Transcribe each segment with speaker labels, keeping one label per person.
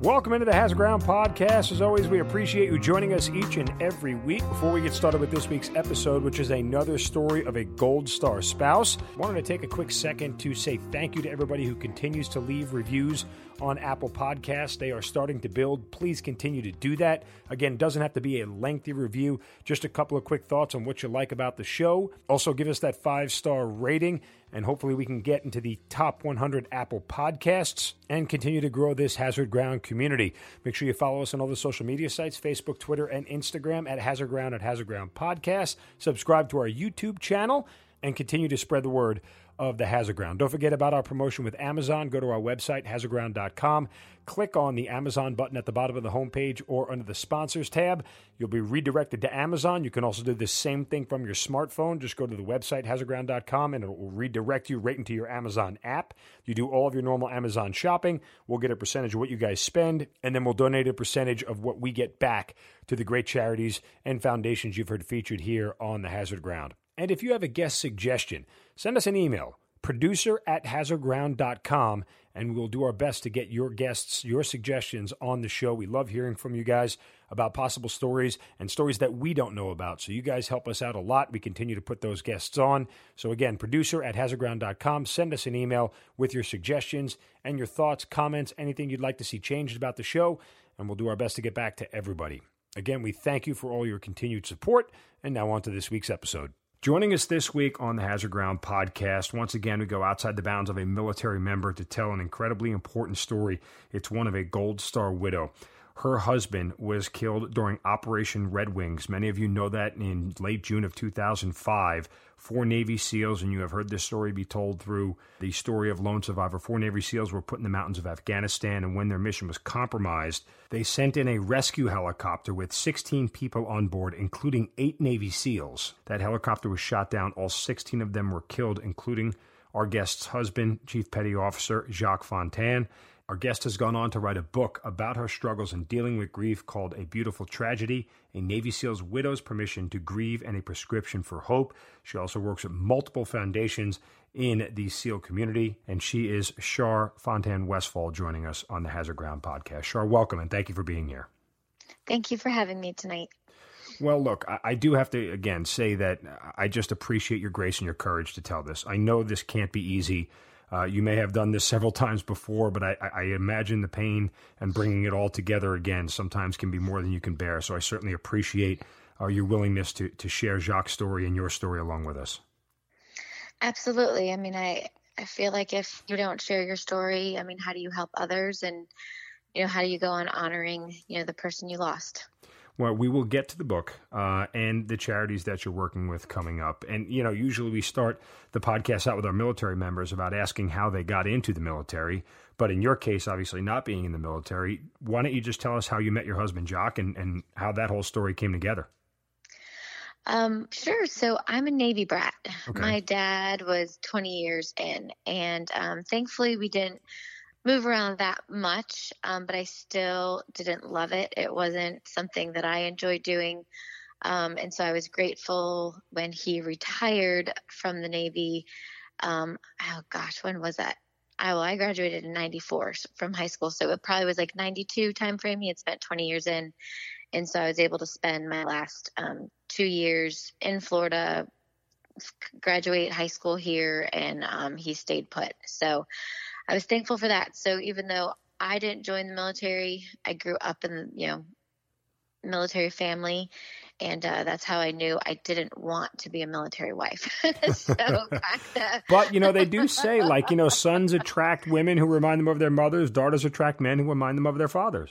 Speaker 1: Welcome into the Hazard Ground podcast. As always, we appreciate you joining us each and every week. Before we get started with this week's episode, which is another story of a Gold Star spouse, I wanted to take a quick second to say thank you to everybody who continues to leave reviews on Apple Podcasts. They are starting to build. Please continue to do that. Again, doesn't have to be a lengthy review, just a couple of quick thoughts on what you like about the show. Also, give us that five star rating, and hopefully, we can get into the top 100 Apple Podcasts and continue to grow this Hazard Ground community. Make sure you follow us on all the social media sites Facebook, Twitter, and Instagram at Hazard Ground at Hazard Ground Podcast. Subscribe to our YouTube channel and continue to spread the word of the Hazard Ground. Don't forget about our promotion with Amazon. Go to our website, hazardground.com. Click on the Amazon button at the bottom of the homepage or under the sponsors tab. You'll be redirected to Amazon. You can also do the same thing from your smartphone. Just go to the website, hazardground.com, and it will redirect you right into your Amazon app. You do all of your normal Amazon shopping. We'll get a percentage of what you guys spend, and then we'll donate a percentage of what we get back to the great charities and foundations you've heard featured here on the Hazard Ground. And if you have a guest suggestion, send us an email, producer at hazardground.com, and we'll do our best to get your guests, your suggestions on the show. We love hearing from you guys about possible stories and stories that we don't know about. So you guys help us out a lot. We continue to put those guests on. So again, producer at hazardground.com, send us an email with your suggestions and your thoughts, comments, anything you'd like to see changed about the show, and we'll do our best to get back to everybody. Again, we thank you for all your continued support. And now on to this week's episode. Joining us this week on the Hazard Ground podcast, once again, we go outside the bounds of a military member to tell an incredibly important story. It's one of a Gold Star widow. Her husband was killed during Operation Red Wings. Many of you know that in late June of 2005. Four Navy SEALs, and you have heard this story be told through the story of Lone Survivor. Four Navy SEALs were put in the mountains of Afghanistan, and when their mission was compromised, they sent in a rescue helicopter with 16 people on board, including eight Navy SEALs. That helicopter was shot down. All 16 of them were killed, including our guest's husband, Chief Petty Officer Jacques Fontan. Our guest has gone on to write a book about her struggles in dealing with grief called A Beautiful Tragedy A Navy SEAL's Widow's Permission to Grieve and a Prescription for Hope. She also works at multiple foundations in the SEAL community, and she is Shar Fontan Westfall joining us on the Hazard Ground podcast. Shar, welcome and thank you for being here.
Speaker 2: Thank you for having me tonight.
Speaker 1: Well, look, I, I, do have to again say that I just appreciate your grace and your courage to tell this. I know this can't be easy. Uh, you may have done this several times before, but I, I, imagine the pain and bringing it all together again sometimes can be more than you can bear. So I certainly appreciate uh, your willingness to, to share Jacques' story and your story along with us.
Speaker 2: Absolutely. I mean, I, I feel like if you don't share your story, I mean, how do you help others? And, you know, how do you go on honoring, you know, the person you lost?
Speaker 1: Well, we will get to the book uh, and the charities that you're working with coming up. And, you know, usually we start the podcast out with our military members about asking how they got into the military. But in your case, obviously not being in the military, why don't you just tell us how you met your husband, Jacques, and, and how that whole story came together?
Speaker 2: Um, sure. So I'm a Navy brat. Okay. My dad was 20 years in, and um, thankfully we didn't move around that much, um, but I still didn't love it. It wasn't something that I enjoyed doing. Um, and so I was grateful when he retired from the Navy. Um, oh gosh, when was that? I, well, I graduated in 94 from high school. So it probably was like 92 timeframe. He had spent 20 years in. And so I was able to spend my last um, two years in Florida, graduate high school here, and um, he stayed put. So I was thankful for that. So even though I didn't join the military, I grew up in you know military family, and uh, that's how I knew I didn't want to be a military wife. so,
Speaker 1: but you know, they do say like you know, sons attract women who remind them of their mothers, daughters attract men who remind them of their fathers.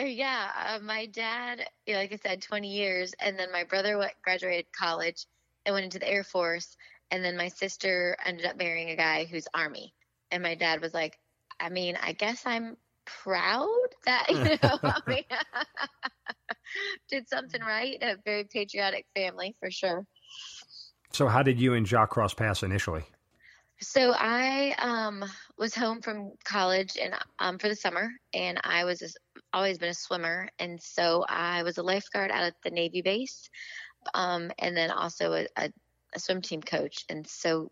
Speaker 2: Uh, yeah, uh, my dad, you know, like I said, twenty years, and then my brother went, graduated college and went into the Air Force, and then my sister ended up marrying a guy who's Army. And my dad was like, I mean, I guess I'm proud that, you know, I mean, did something right. A very patriotic family for sure.
Speaker 1: So, how did you and Jacques cross paths initially?
Speaker 2: So I um, was home from college and um, for the summer, and I was a, always been a swimmer, and so I was a lifeguard out at the Navy base, um, and then also a, a, a, swim team coach. And so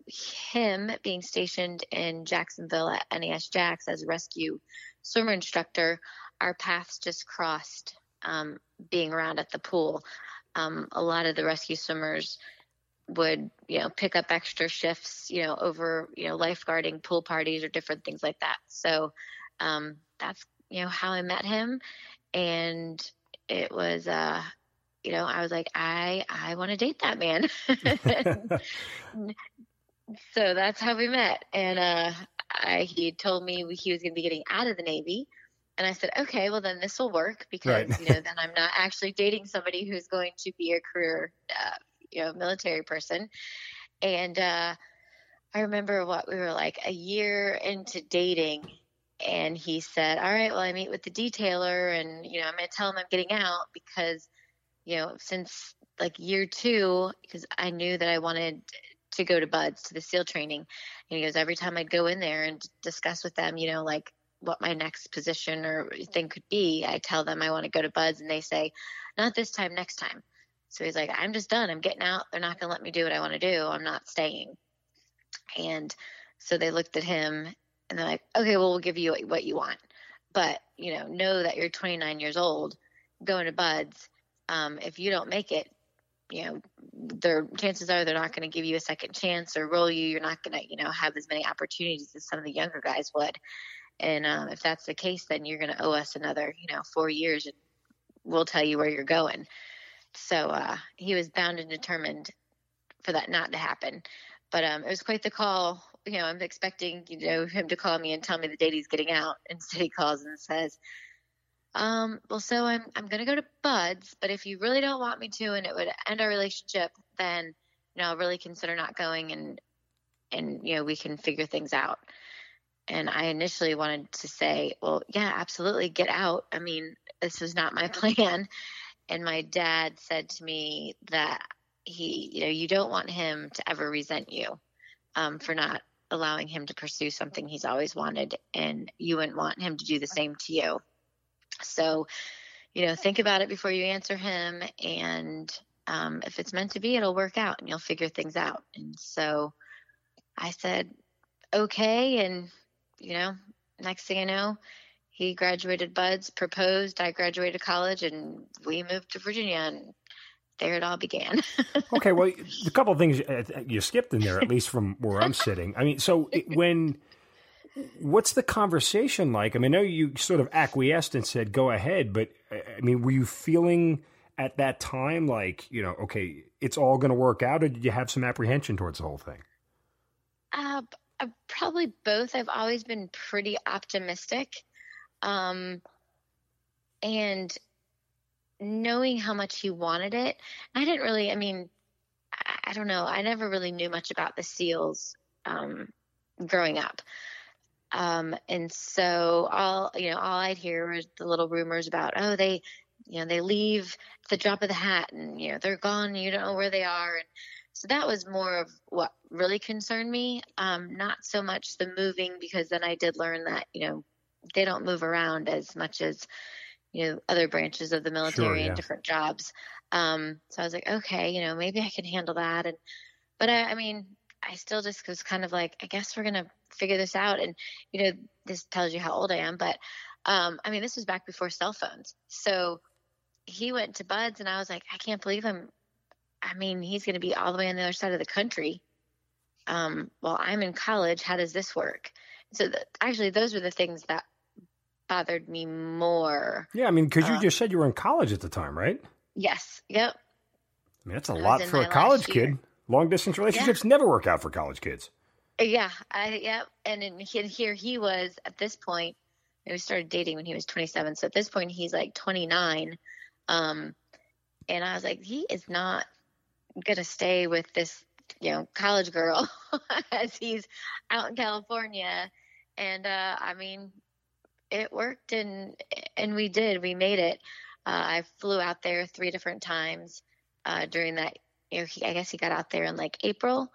Speaker 2: him being stationed in Jacksonville at NAS Jax as a rescue swimmer instructor, our paths just crossed. Um, being around at the pool, um, a lot of the rescue swimmers would you know pick up extra shifts you know over you know lifeguarding pool parties or different things like that so um that's you know how i met him and it was uh you know i was like i i want to date that man so that's how we met and uh I, he told me he was going to be getting out of the navy and I said, okay, well then this will work because right. you know then I'm not actually dating somebody who's going to be a career uh, you know military person and uh i remember what we were like a year into dating and he said all right well i meet with the detailer and you know i'm going to tell him i'm getting out because you know since like year two because i knew that i wanted to go to BUD/S to the seal training and he goes every time i'd go in there and discuss with them you know like what my next position or thing could be i tell them i want to go to BUD/S and they say not this time next time so he's like, I'm just done. I'm getting out. They're not going to let me do what I want to do. I'm not staying. And so they looked at him and they're like, okay, well, we'll give you what you want. But, you know, know that you're 29 years old going to BUD/S. Um, if you don't make it, you know, their chances are they're not going to give you a second chance or roll you. You're not going to, you know, have as many opportunities as some of the younger guys would. And um, if that's the case, then you're going to owe us another, you know, four years and we'll tell you where you're going. So uh, he was bound and determined for that not to happen. But um, it was quite the call. You know, I'm expecting you know him to call me and tell me the date he's getting out. Instead, he calls and says, um, "Well, so I'm I'm going to go to BUD/S, but if you really don't want me to, and it would end our relationship, then you know I'll really consider not going, and and you know we can figure things out." And I initially wanted to say, "Well, yeah, absolutely, get out. I mean, this was not my plan." and my dad said to me that he you know you don't want him to ever resent you um, for not allowing him to pursue something he's always wanted and you wouldn't want him to do the same to you so you know think about it before you answer him and um, if it's meant to be it'll work out and you'll figure things out and so i said okay and you know next thing i know he graduated BUD/S, proposed. I graduated college, and we moved to Virginia, and there it all began.
Speaker 1: okay, well, a couple of things uh, you skipped in there, at least from where I'm sitting. I mean, so it, when what's the conversation like? I mean, I know you sort of acquiesced and said go ahead, but uh, I mean, were you feeling at that time like you know, okay, it's all going to work out, or did you have some apprehension towards the whole thing?
Speaker 2: Uh, uh probably both. I've always been pretty optimistic. Um, and knowing how much he wanted it, I didn't really, I mean, I, I don't know. I never really knew much about the SEALs um, growing up. Um, and so all, you know, all I'd hear was the little rumors about, oh, they, you know, they leave the drop of the hat and, you know, they're gone and you don't know where they are. And so that was more of what really concerned me. Um, not so much the moving because then I did learn that, you know, they don't move around as much as you know other branches of the military sure, yeah. and different jobs. Um, so I was like, okay, you know, maybe I can handle that. And but I, I mean, I still just was kind of like, I guess we're gonna figure this out. And you know, this tells you how old I am, but um, I mean, this was back before cell phones. So he went to BUD/S, and I was like, I can't believe him. I mean, he's going to be all the way on the other side of the country. Um, while I'm in college, how does this work? So the, actually, those were the things that bothered me more.
Speaker 1: Yeah, I mean, because you um, just said you were in college at the time, right?
Speaker 2: Yes. Yep.
Speaker 1: I mean, that's a lot for a college kid. Long distance relationships yeah. never work out for college kids.
Speaker 2: Yeah, I yep. And in, here he was at this point. We started dating when he was 27. So at this point, he's like 29. Um, and I was like, he is not gonna stay with this, you know, college girl as he's out in California. And uh, I mean, it worked and and we did we made it uh, i flew out there three different times uh, during that know he, i guess he got out there in like april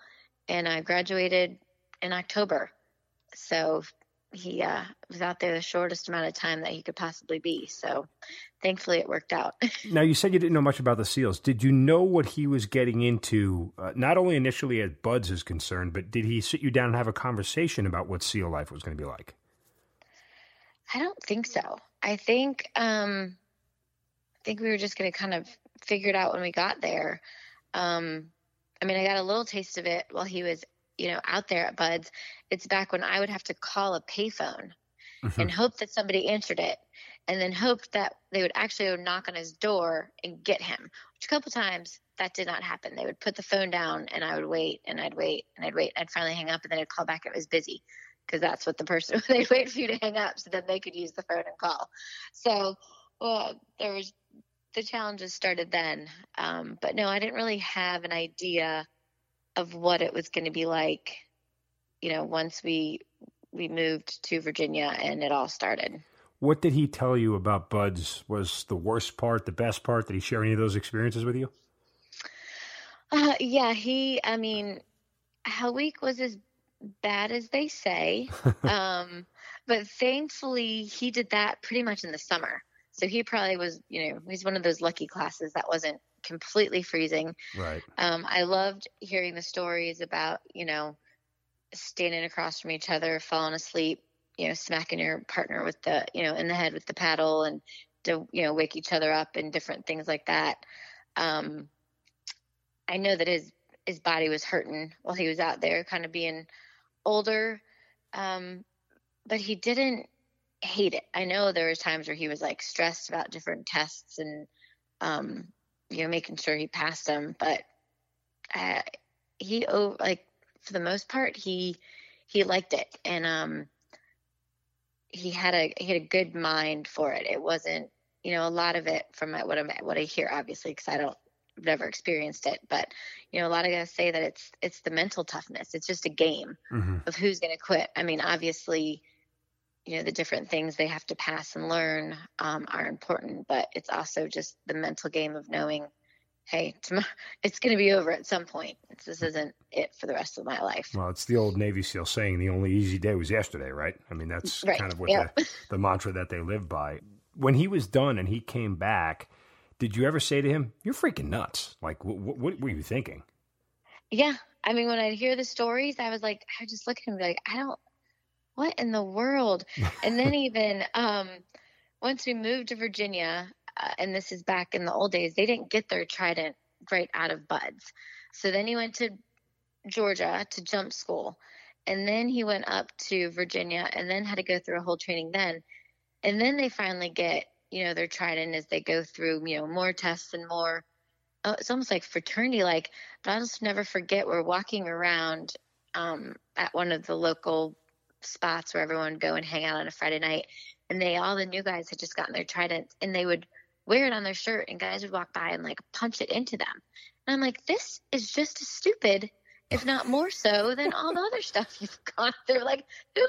Speaker 2: and i graduated in October. So he uh, was out there the shortest amount of time that he could possibly be. So thankfully it worked out.
Speaker 1: now, you said you didn't know much about the SEALs. Did you know what he was getting into, uh, not only initially as BUD/S is concerned, but did he sit you down and have a conversation about what SEAL life was going to be like?
Speaker 2: I don't think so. I think um, I think we were just going to kind of figure it out when we got there. Um, I mean, I got a little taste of it while he was, you know, out there at BUD/S. It's back when I would have to call a payphone mm-hmm. and hope that somebody answered it, and then hope that they would actually knock on his door and get him. Which a couple times that did not happen. They would put the phone down, and I would wait, and I'd wait, and I'd wait. I'd finally hang up, and then I'd call back. It was busy because that's what the person they'd wait for you to hang up so that they could use the phone and call. So, well, there was the challenges started then. Um, but no, I didn't really have an idea of what it was going to be like. You know, once we we moved to Virginia and it all started.
Speaker 1: What did he tell you about BUD/S? Was the worst part, the best part? Did he share any of those experiences with you?
Speaker 2: Uh, yeah, he. I mean, Hell Week was as bad as they say, um, but thankfully he did that pretty much in the summer. So he probably was, you know, he's one of those lucky classes that wasn't completely freezing.
Speaker 1: Right.
Speaker 2: Um, I loved hearing the stories about, you know, standing across from each other, falling asleep, you know, smacking your partner with the, you know, in the head with the paddle and to, you know, wake each other up and different things like that. Um, I know that his his body was hurting while he was out there, kind of being older, um, but he didn't hate it. I know there was times where he was like stressed about different tests and um, you know making sure he passed them, but uh, he oh like for the most part he he liked it and um he had a he had a good mind for it. It wasn't you know a lot of it from what I what I hear obviously because I don't never experienced it but you know a lot of guys say that it's it's the mental toughness it's just a game mm-hmm. of who's going to quit i mean obviously you know the different things they have to pass and learn um, are important but it's also just the mental game of knowing hey tomorrow, it's going to be over at some point. It's, this isn't it for the rest of my life.
Speaker 1: Well it's the old navy seal saying the only easy day was yesterday right? I mean that's right. kind of what yep. the, the mantra that they live by. When he was done and he came back did you ever say to him you're freaking nuts. Like what, what, what were you thinking?
Speaker 2: Yeah. I mean when i'd hear the stories i was like i just look at him like i don't what in the world? and then even um, once we moved to Virginia, uh, and this is back in the old days, they didn't get their trident right out of BUD/S. So then he went to Georgia to jump school. And then he went up to Virginia and then had to go through a whole training then. And then they finally get, you know, their trident as they go through, you know, more tests and more. Oh, it's almost like fraternity like. But I'll just never forget we're walking around um, at one of the local spots where everyone would go and hang out on a Friday night. And they all the new guys had just gotten their tridents and they would wear it on their shirt and guys would walk by and like punch it into them. And I'm like, this is just as stupid, if not more so, than all the other stuff you've got. They're like, who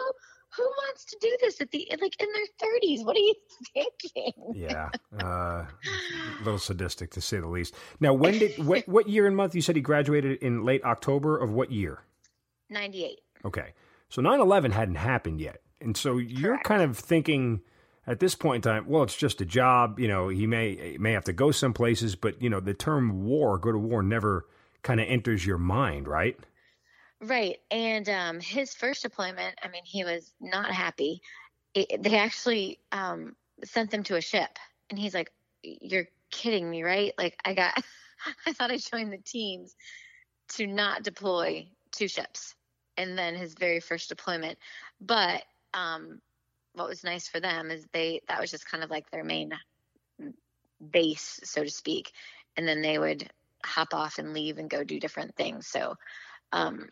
Speaker 2: who wants to do this at the like in their 30s? What are you thinking?
Speaker 1: yeah, uh, a little sadistic to say the least. Now, when did what what year and month? You said he graduated in late October of what year?
Speaker 2: 98.
Speaker 1: Okay. So 9 11 hadn't happened yet. And so you're Correct. kind of thinking at this point in time, well, it's just a job. You know, he may may have to go some places, but you know, the term war, go to war, never kind of enters your mind, right?
Speaker 2: Right. And um, his first deployment, I mean, he was not happy. It, they actually um, sent them to a ship, and he's like, "You're kidding me, right? Like, I got, I thought I joined the teams to not deploy to ships." And then his very first deployment. But um, what was nice for them is they that was just kind of like their main base, so to speak, and then they would hop off and leave and go do different things. So, um,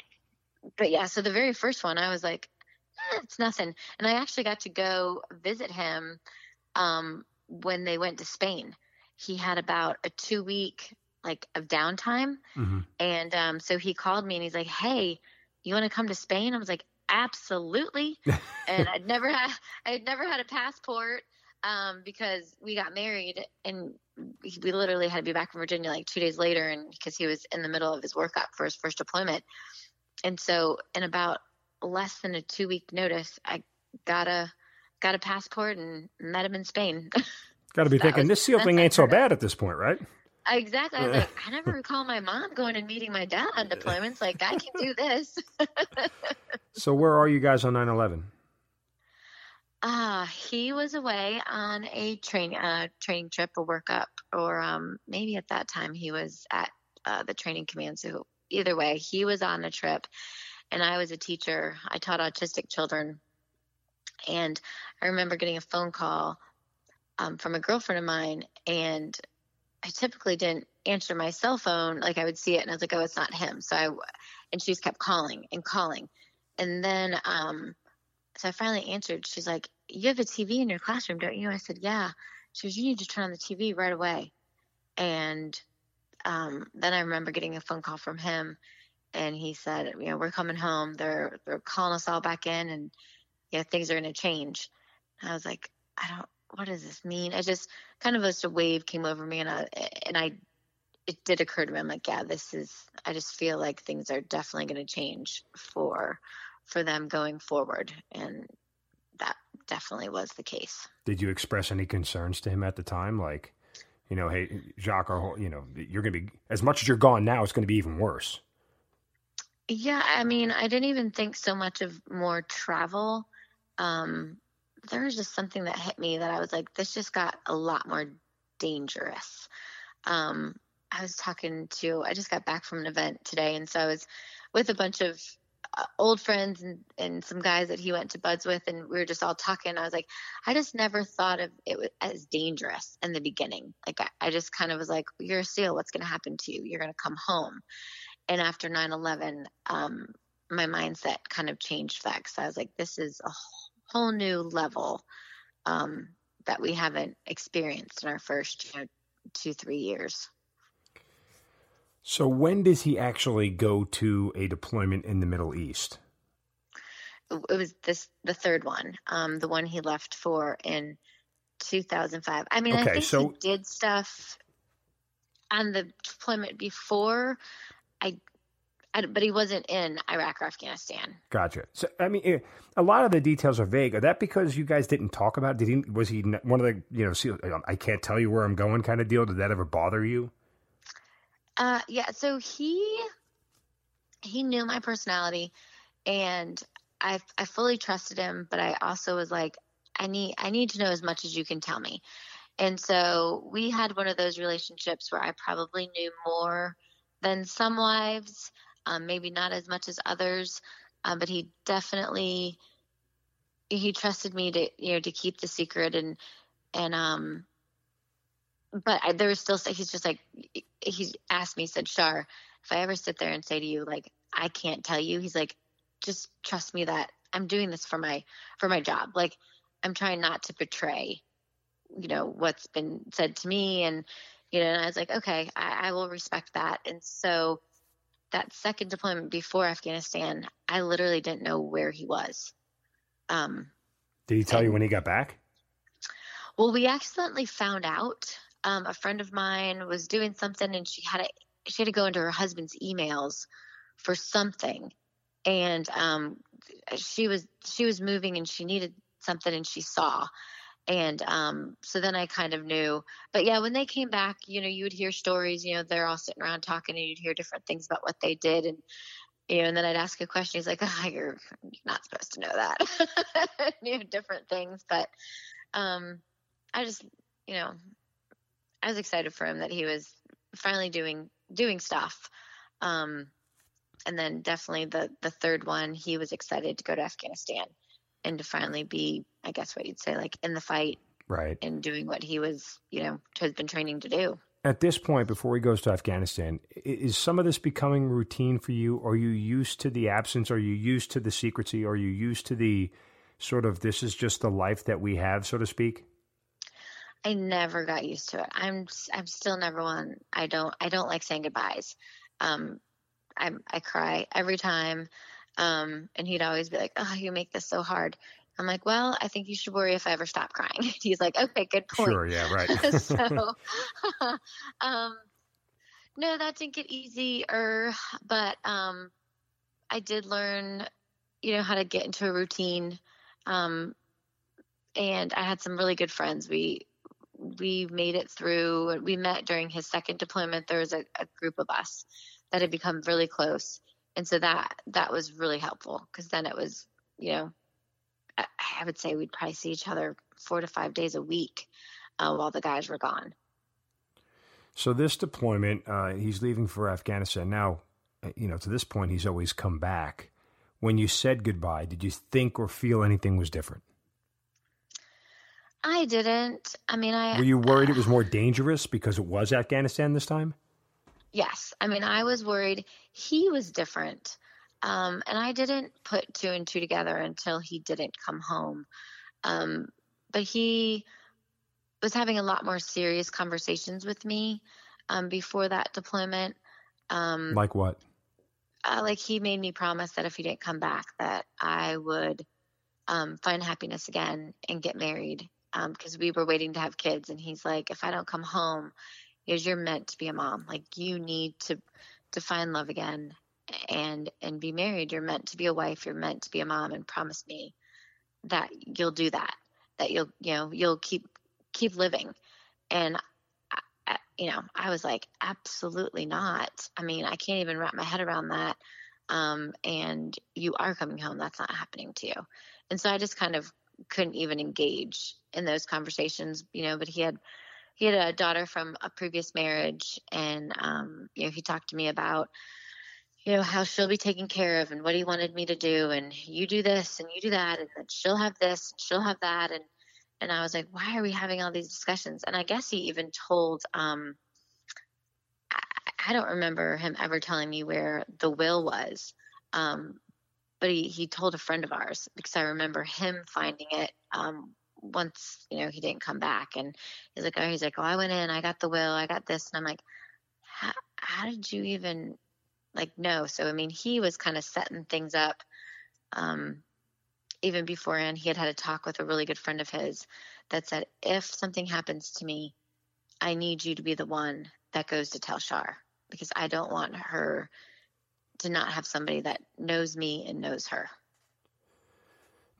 Speaker 2: but yeah, so the very first one, I was like, eh, it's nothing, and I actually got to go visit him um, when they went to Spain. He had about a two week like of downtime, mm-hmm. and um, so he called me and he's like, "Hey." You want to come to Spain? I was like, absolutely. and I'd never had, I had never had a passport um, because we got married and we literally had to be back from Virginia like two days later. And because he was in the middle of his workup for his first deployment. And so in about less than a two week notice, I got a got a passport and met him in Spain.
Speaker 1: Got to be thinking was, this SEAL thing ain't so bad at this point, right?
Speaker 2: Exactly. I, like, I never recall my mom going and meeting my dad on deployments. Like, I can do this.
Speaker 1: so, where are you guys on 9 11?
Speaker 2: Uh, he was away on a train uh, training trip, a workup, or um, maybe at that time he was at uh, the training command. So either way, he was on a trip, and I was a teacher. I taught autistic children, and I remember getting a phone call um, from a girlfriend of mine, and I typically didn't answer my cell phone. Like I would see it, and I was like, "Oh, it's not him." So I, and she just kept calling and calling, and then um, so I finally answered. She's like, "You have a TV in your classroom, don't you?" I said, "Yeah." She goes, "You need to turn on the TV right away." And um, then I remember getting a phone call from him, and he said, "You know, we're coming home. They're they're calling us all back in, and yeah, things are going to change." And I was like, "I don't. What does this mean?" I just kind of just a wave came over me, and I and I it did occur to me. I'm like, "Yeah, this is." I just feel like things are definitely going to change for for them going forward. And that definitely was the case.
Speaker 1: Did you express any concerns to him at the time? Like, you know, hey, Jacques, our, you know, you're going to be, as much as you're gone now, it's going to be even worse.
Speaker 2: Yeah, I mean, I didn't even think so much of more travel. Um, there was just something that hit me that I was like, this just got a lot more dangerous. Um, I was talking to, I just got back from an event today, and so I was with a bunch of uh, old friends and, and some guys that he went to BUD/S with, and we were just all talking. I was like, I just never thought of it as dangerous in the beginning. Like, I, I just kind of was like, you're a SEAL. What's going to happen to you? You're going to come home. And after 9 11, um, my mindset kind of changed that because I was like, this is a whole new level um, that we haven't experienced in our first you know, two, three years.
Speaker 1: So when does he actually go to a deployment in the Middle East?
Speaker 2: It was this the third one, um, the one he left for in 2005. I mean, okay, I think so, he did stuff on the deployment before. I, I, but he wasn't in Iraq or Afghanistan.
Speaker 1: Gotcha. So I mean, eh, a lot of the details are vague. Are that because you guys didn't talk about? It? Did he? Was he one of the you know? I can't tell you where I'm going kind of deal. Did that ever bother you?
Speaker 2: Uh, yeah. So he he knew my personality, and I I fully trusted him. But I also was like, I need I need to know as much as you can tell me. And so we had one of those relationships where I probably knew more than some wives, um, maybe not as much as others, um, but he definitely he trusted me to you know to keep the secret and and um but I, there was still he's just like he asked me, he said, Shar, if I ever sit there and say to you, like, I can't tell you, he's like, just trust me that I'm doing this for my for my job. Like I'm trying not to betray, you know, what's been said to me and you know, and I was like, okay, I, I will respect that. And so that second deployment before Afghanistan, I literally didn't know where he was. Um,
Speaker 1: Did he tell and, you when he got back?
Speaker 2: Well, we accidentally found out um, a friend of mine was doing something and she had to she had to go into her husband's emails for something and um, she was she was moving and she needed something and she saw and um, so then I kind of knew. But yeah, when they came back, you know, you would hear stories. You know, they're all sitting around talking, and you'd hear different things about what they did, and you know, and then I'd ask a question. He's like, oh, "You're not supposed to know that." you know, different things, but um, I just, you know, I was excited for him that he was finally doing doing stuff. Um, and then definitely the the third one, he was excited to go to Afghanistan and to finally be, I guess, what you'd say, like in the fight,
Speaker 1: right,
Speaker 2: and doing what he was, you know, has been training to do.
Speaker 1: At this point, before he goes to Afghanistan, is some of this becoming routine for you? Are you used to the absence? Are you used to the secrecy? Are you used to the sort of this is just the life that we have, so to speak?
Speaker 2: I never got used to it. I'm I'm still never one. I don't I don't like saying goodbyes. Um, I I cry every time, um, and he'd always be like, "Oh, you make this so hard." I'm like, "Well, I think you should worry if I ever stop crying." He's like, "Okay, good point."
Speaker 1: Sure, yeah, right.
Speaker 2: so, um, no, that didn't get easier, but um, I did learn you know, how to get into a routine. Um, and I had some really good friends. We we made it through. We met during his second deployment. There was a, a group of us that had become really close, and so that that was really helpful because then it was, you know, I, I, would say we'd probably see each other four to five days a week uh, while the guys were gone.
Speaker 1: So this deployment, uh, he's leaving for Afghanistan now. Uh, you know, to this point, he's always come back. When you said goodbye, did you think or feel anything was different?
Speaker 2: I didn't. I mean, I.
Speaker 1: Were you worried uh, it was more dangerous because it was Afghanistan this time?
Speaker 2: Yes. I mean, I was worried he was different. Um, and I didn't put two and two together until he didn't come home. Um, but he was having a lot more serious conversations with me um, before that deployment. Um,
Speaker 1: like what?
Speaker 2: Uh, like he made me promise that if he didn't come back, that I would um, find happiness again and get married because um, we were waiting to have kids. And he's like, if I don't come home, is you're meant to be a mom. Like you need to to find love again and and be married. You're meant to be a wife. You're meant to be a mom. And promise me that you'll do that. That you'll you know you'll keep keep living. And I, you know, I was like, absolutely not. I mean, I can't even wrap my head around that. Um, and you are coming home. That's not happening to you. And so I just kind of couldn't even engage in those conversations, you know, but he had he had a daughter from a previous marriage and um, you know, he talked to me about you know how she'll be taken care of and what he wanted me to do and you do this and you do that and then she'll have this and she'll have that. And and I was like why are we having all these discussions? And I guess he even told um I, don't remember him ever telling me where the will was um but he, he told a friend of ours because I remember him finding it um, once you know he didn't come back. And he's like oh he's like oh I went in I got the will I got this. And I'm like how, did you even like know? So I mean he was kind of setting things up um, even beforehand. He had had a talk with a really good friend of his that said if something happens to me I need you to be the one that goes to tell Shar because I don't want her to not have somebody that knows me and knows her.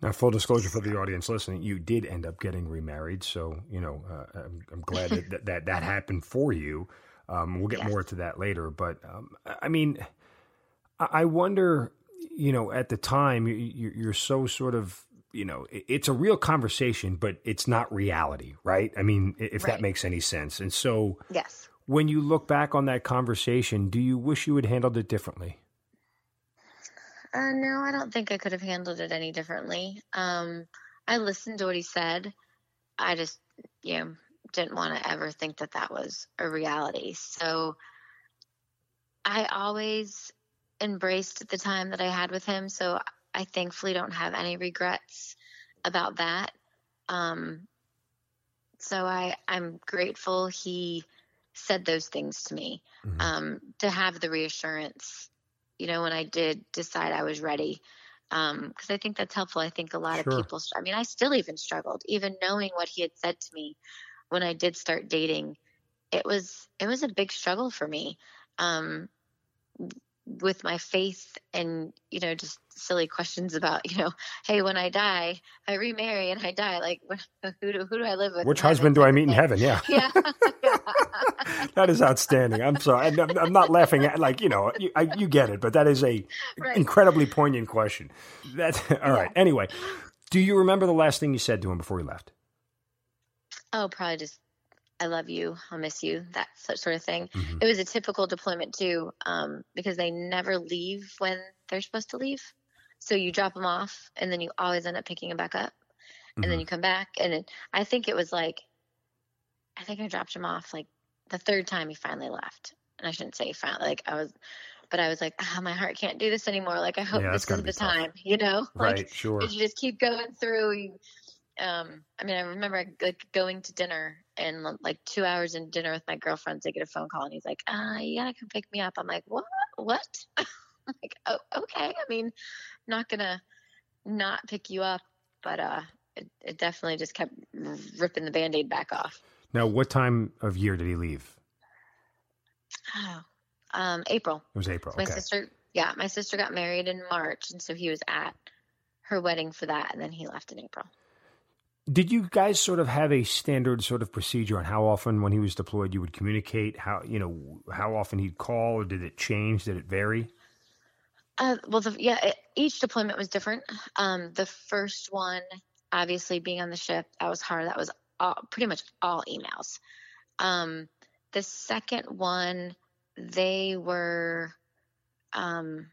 Speaker 1: Now, full disclosure for the audience listening, you did end up getting remarried, so you know uh, I'm, I'm, glad that, that, that that happened for you. Um, we'll get yes. more to that later, but um, I mean, I wonder, you know, at the time you, are so sort of, you know, it's a real conversation, but it's not reality, right? I mean, if right. that makes any sense. And so,
Speaker 2: yes,
Speaker 1: when you look back on that conversation, do you wish you had handled it differently?
Speaker 2: Uh, no, I don't think I could have handled it any differently. Um, I listened to what he said. I just, you know, didn't want to ever think that that was a reality. So I always embraced the time that I had with him. So I thankfully don't have any regrets about that. Um, so I, I'm grateful he said those things to me mm-hmm. um, to have the reassurance you know, when I did decide I was ready. Because um, I think that's helpful. I think a lot sure. of people, I mean, I still even struggled, even knowing what he had said to me when I did start dating. It was it was a big struggle for me. Um, with my faith and you know just silly questions about you know hey when i die i remarry and i die. Like who do, who do i live with?
Speaker 1: Which husband do i meet in heaven? Yeah. Yeah, that is outstanding. I'm sorry. I'm, I'm not laughing at like you know you, I, you get it but that is a right. incredibly poignant question. That's all yeah. right anyway do you remember the last thing you said to him before he left?
Speaker 2: Oh probably just I love you, I'll miss you, that sort of thing. Mm-hmm. It was a typical deployment too, um, because they never leave when they're supposed to leave. So you drop them off, and then you always end up picking them back up, and mm-hmm. then you come back. And it, I think it was like, I think I dropped him off like the third time he finally left. And I shouldn't say finally, like I was, but I was like, oh, my heart can't do this anymore. Like I hope yeah, this is the tough. time, you know?
Speaker 1: Right,
Speaker 2: like,
Speaker 1: sure.
Speaker 2: You just keep going through. You, um, I mean, I remember like going to dinner and like two hours in dinner with my girlfriends, I get a phone call and he's like, uh, you gotta come pick me up. I'm like, what? What? I'm like, oh, okay. I mean, I'm not gonna not pick you up, but uh, it, it definitely just kept ripping the band-aid back off.
Speaker 1: Now, what time of year did he leave?
Speaker 2: Oh, um, April.
Speaker 1: It was April.
Speaker 2: So my
Speaker 1: okay.
Speaker 2: sister, yeah, my sister got married in March, and so he was at her wedding for that, and then he left in April.
Speaker 1: Did you guys sort of have a standard sort of procedure on how often, when he was deployed, you would communicate? How you know how often he'd call, or did it change? Did it vary?
Speaker 2: Uh, well, the, yeah, it, each deployment was different. Um, the first one, obviously, being on the ship, that was hard. That was all, pretty much all emails. Um, the second one, they were, um,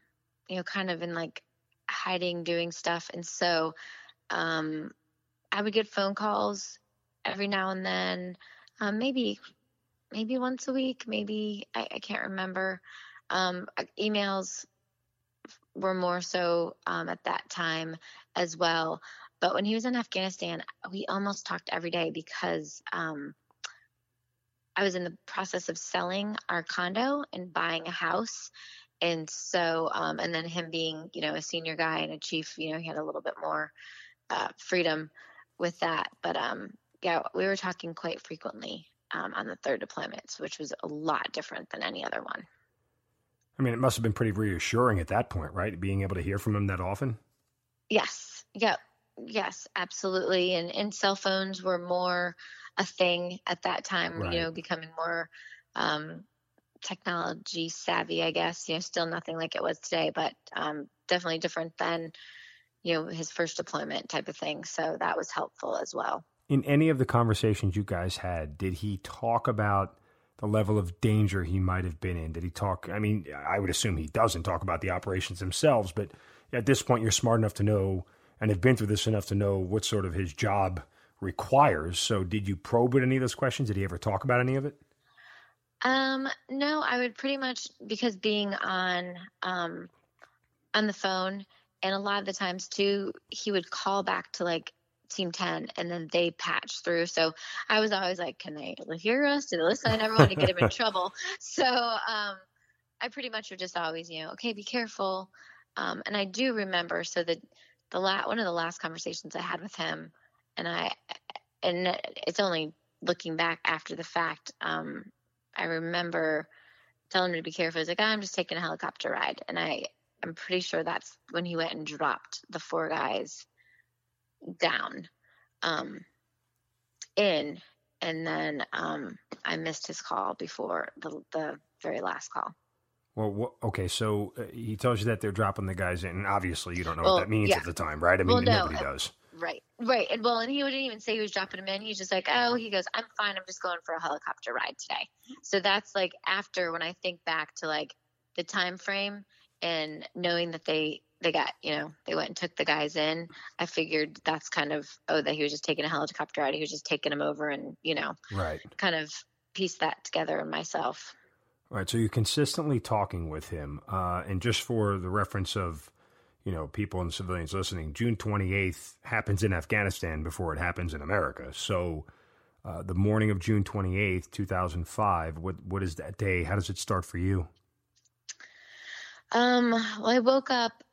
Speaker 2: you know, kind of in like hiding, doing stuff, and so um, I would get phone calls every now and then, um, maybe maybe once a week, maybe I, I can't remember. Um, emails were more so um, at that time as well. But when he was in Afghanistan, we almost talked every day because um, I was in the process of selling our condo and buying a house. And so, um, and then him being, you know, a senior guy and a chief, you know, he had a little bit more uh, freedom with that. But um, yeah, we were talking quite frequently um, on the third deployments, which was a lot different than any other one.
Speaker 1: I mean, it must have been pretty reassuring at that point, right? Being able to hear from him that often.
Speaker 2: Yes. Yep. Yes, absolutely. And and cell phones were more a thing at that time. Right. You know, becoming more um, technology savvy, I guess. You know, still nothing like it was today, but um, definitely different than you know his first deployment type of thing. So that was helpful as well.
Speaker 1: In any of the conversations you guys had, did he talk about the level of danger he might have been in? Did he talk? I mean, I would assume he doesn't talk about the operations themselves, but at this point, you're smart enough to know and have been through this enough to know what sort of his job requires. So, did you probe at any of those questions? Did he ever talk about any of it?
Speaker 2: Um, no, I would pretty much because being on um, on the phone, and a lot of the times too, he would call back to like Team 10, and then they patch through. So I was always like, can they hear us? Do they listen? I never want to get them in trouble. So um, I pretty much would just always, you know, okay, be careful. Um, and I do remember, so the the la- one of the last conversations I had with him, and I, and it's only looking back after the fact. Um, I remember telling him to be careful. He's like, oh, I'm just taking a helicopter ride, and I, I'm pretty sure that's when he went and dropped the four guys down um, in, and then um, I missed his call before the the very last call.
Speaker 1: Well, okay, so uh, he tells you that they're dropping the guys in, obviously you don't know well, what that means
Speaker 2: yeah.
Speaker 1: at the time, right? I mean,
Speaker 2: well, no,
Speaker 1: nobody uh, does.
Speaker 2: Right, right, and well, and he wouldn't even say he was dropping them in. He's just like, oh, he goes, I'm fine. I'm just going for a helicopter ride today. So that's like after when I think back to like the time frame and knowing that they they got, you know, they went and took the guys in. I figured that's kind of, oh, that he was just taking a helicopter out He was just taking them over and, you know,
Speaker 1: right.
Speaker 2: kind of piece that together in myself.
Speaker 1: Right. So you're consistently talking with him. Uh, and just for the reference of, you know, people and civilians listening, June 28th happens in Afghanistan before it happens in America. So uh, the morning of June 28th, 2005, what, what is that day? How does it start for you?
Speaker 2: Um, well, I woke up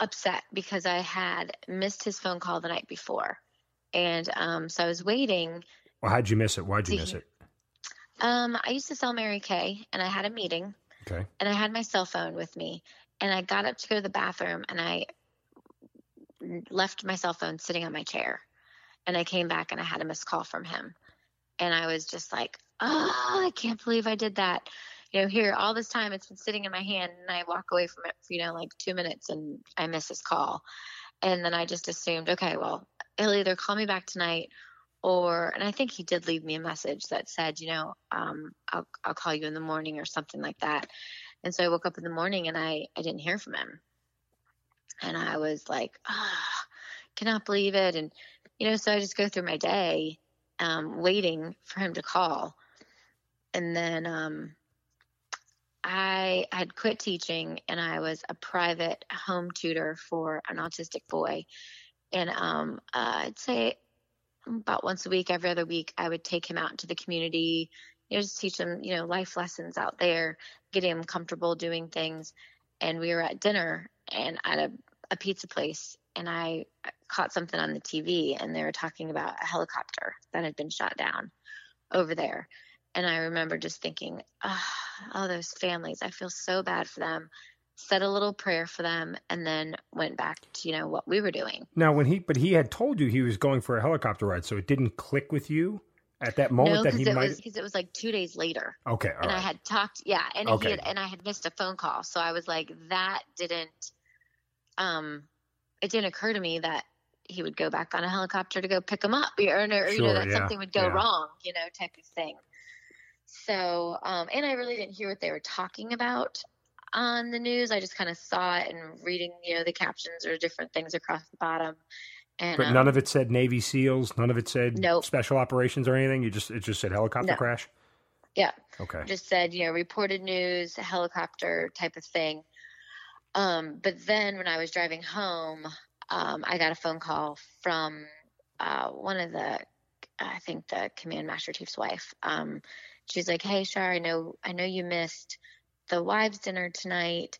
Speaker 2: upset because I had missed his phone call the night before. And um, so I was waiting.
Speaker 1: Well, how'd you miss it? Why'd you miss it?
Speaker 2: Um, I used to sell Mary Kay, and I had a meeting.
Speaker 1: Okay.
Speaker 2: And I had my cell phone with me, and I got up to go to the bathroom, and I left my cell phone sitting on my chair, and I came back, and I had a missed call from him, and I was just like, oh, I can't believe I did that you know, here all this time it's been sitting in my hand and I walk away from it for, you know, like two minutes and I miss his call. And then I just assumed, okay, well, he'll either call me back tonight or, and I think he did leave me a message that said, you know, um, I'll, I'll call you in the morning or something like that. And so I woke up in the morning and I, I didn't hear from him. And I was like, ah, oh, cannot believe it. And, you know, so I just go through my day um, waiting for him to call. And then, um, I had quit teaching and I was a private home tutor for an autistic boy. And um, uh, I'd say about once a week, every other week, I would take him out into the community, you know, just teach him, you know, life lessons out there, getting him comfortable doing things. And we were at dinner and at a, a pizza place, and I caught something on the TV, and they were talking about a helicopter that had been shot down over there. And I remember just thinking, oh, oh, those families, I feel so bad for them. said a little prayer for them, and then went back to you know what we were doing.
Speaker 1: Now, when he but he had told you he was going for a helicopter ride, so it didn't click with you at that moment
Speaker 2: no,
Speaker 1: that he
Speaker 2: it
Speaker 1: might.
Speaker 2: because it was like two days later.
Speaker 1: Okay,
Speaker 2: and
Speaker 1: right.
Speaker 2: I had talked, yeah, and
Speaker 1: Okay.
Speaker 2: he had, and I had missed a phone call, so I was like, that didn't, um, it didn't occur to me that he would go back on a helicopter to go pick him up, or, or, you know that
Speaker 1: yeah,
Speaker 2: something would go
Speaker 1: yeah.
Speaker 2: wrong, you know, type of thing. So, um, and I really didn't hear what they were talking about on the news. I just kind of saw it and reading, you know, the captions or different things across the bottom. And
Speaker 1: but
Speaker 2: um,
Speaker 1: none of it said Navy SEAls. None of it said
Speaker 2: Nope.
Speaker 1: special operations or anything. You just it just said helicopter
Speaker 2: No.
Speaker 1: crash.
Speaker 2: yeah,
Speaker 1: Okay.
Speaker 2: just said, you know, reported news, helicopter type of thing. Um, but then when I was driving home, um, I got a phone call from uh, one of the, I think the command master chief's wife. Um, she's like, "Hey, Shar, I know, I know you missed the wives' dinner tonight,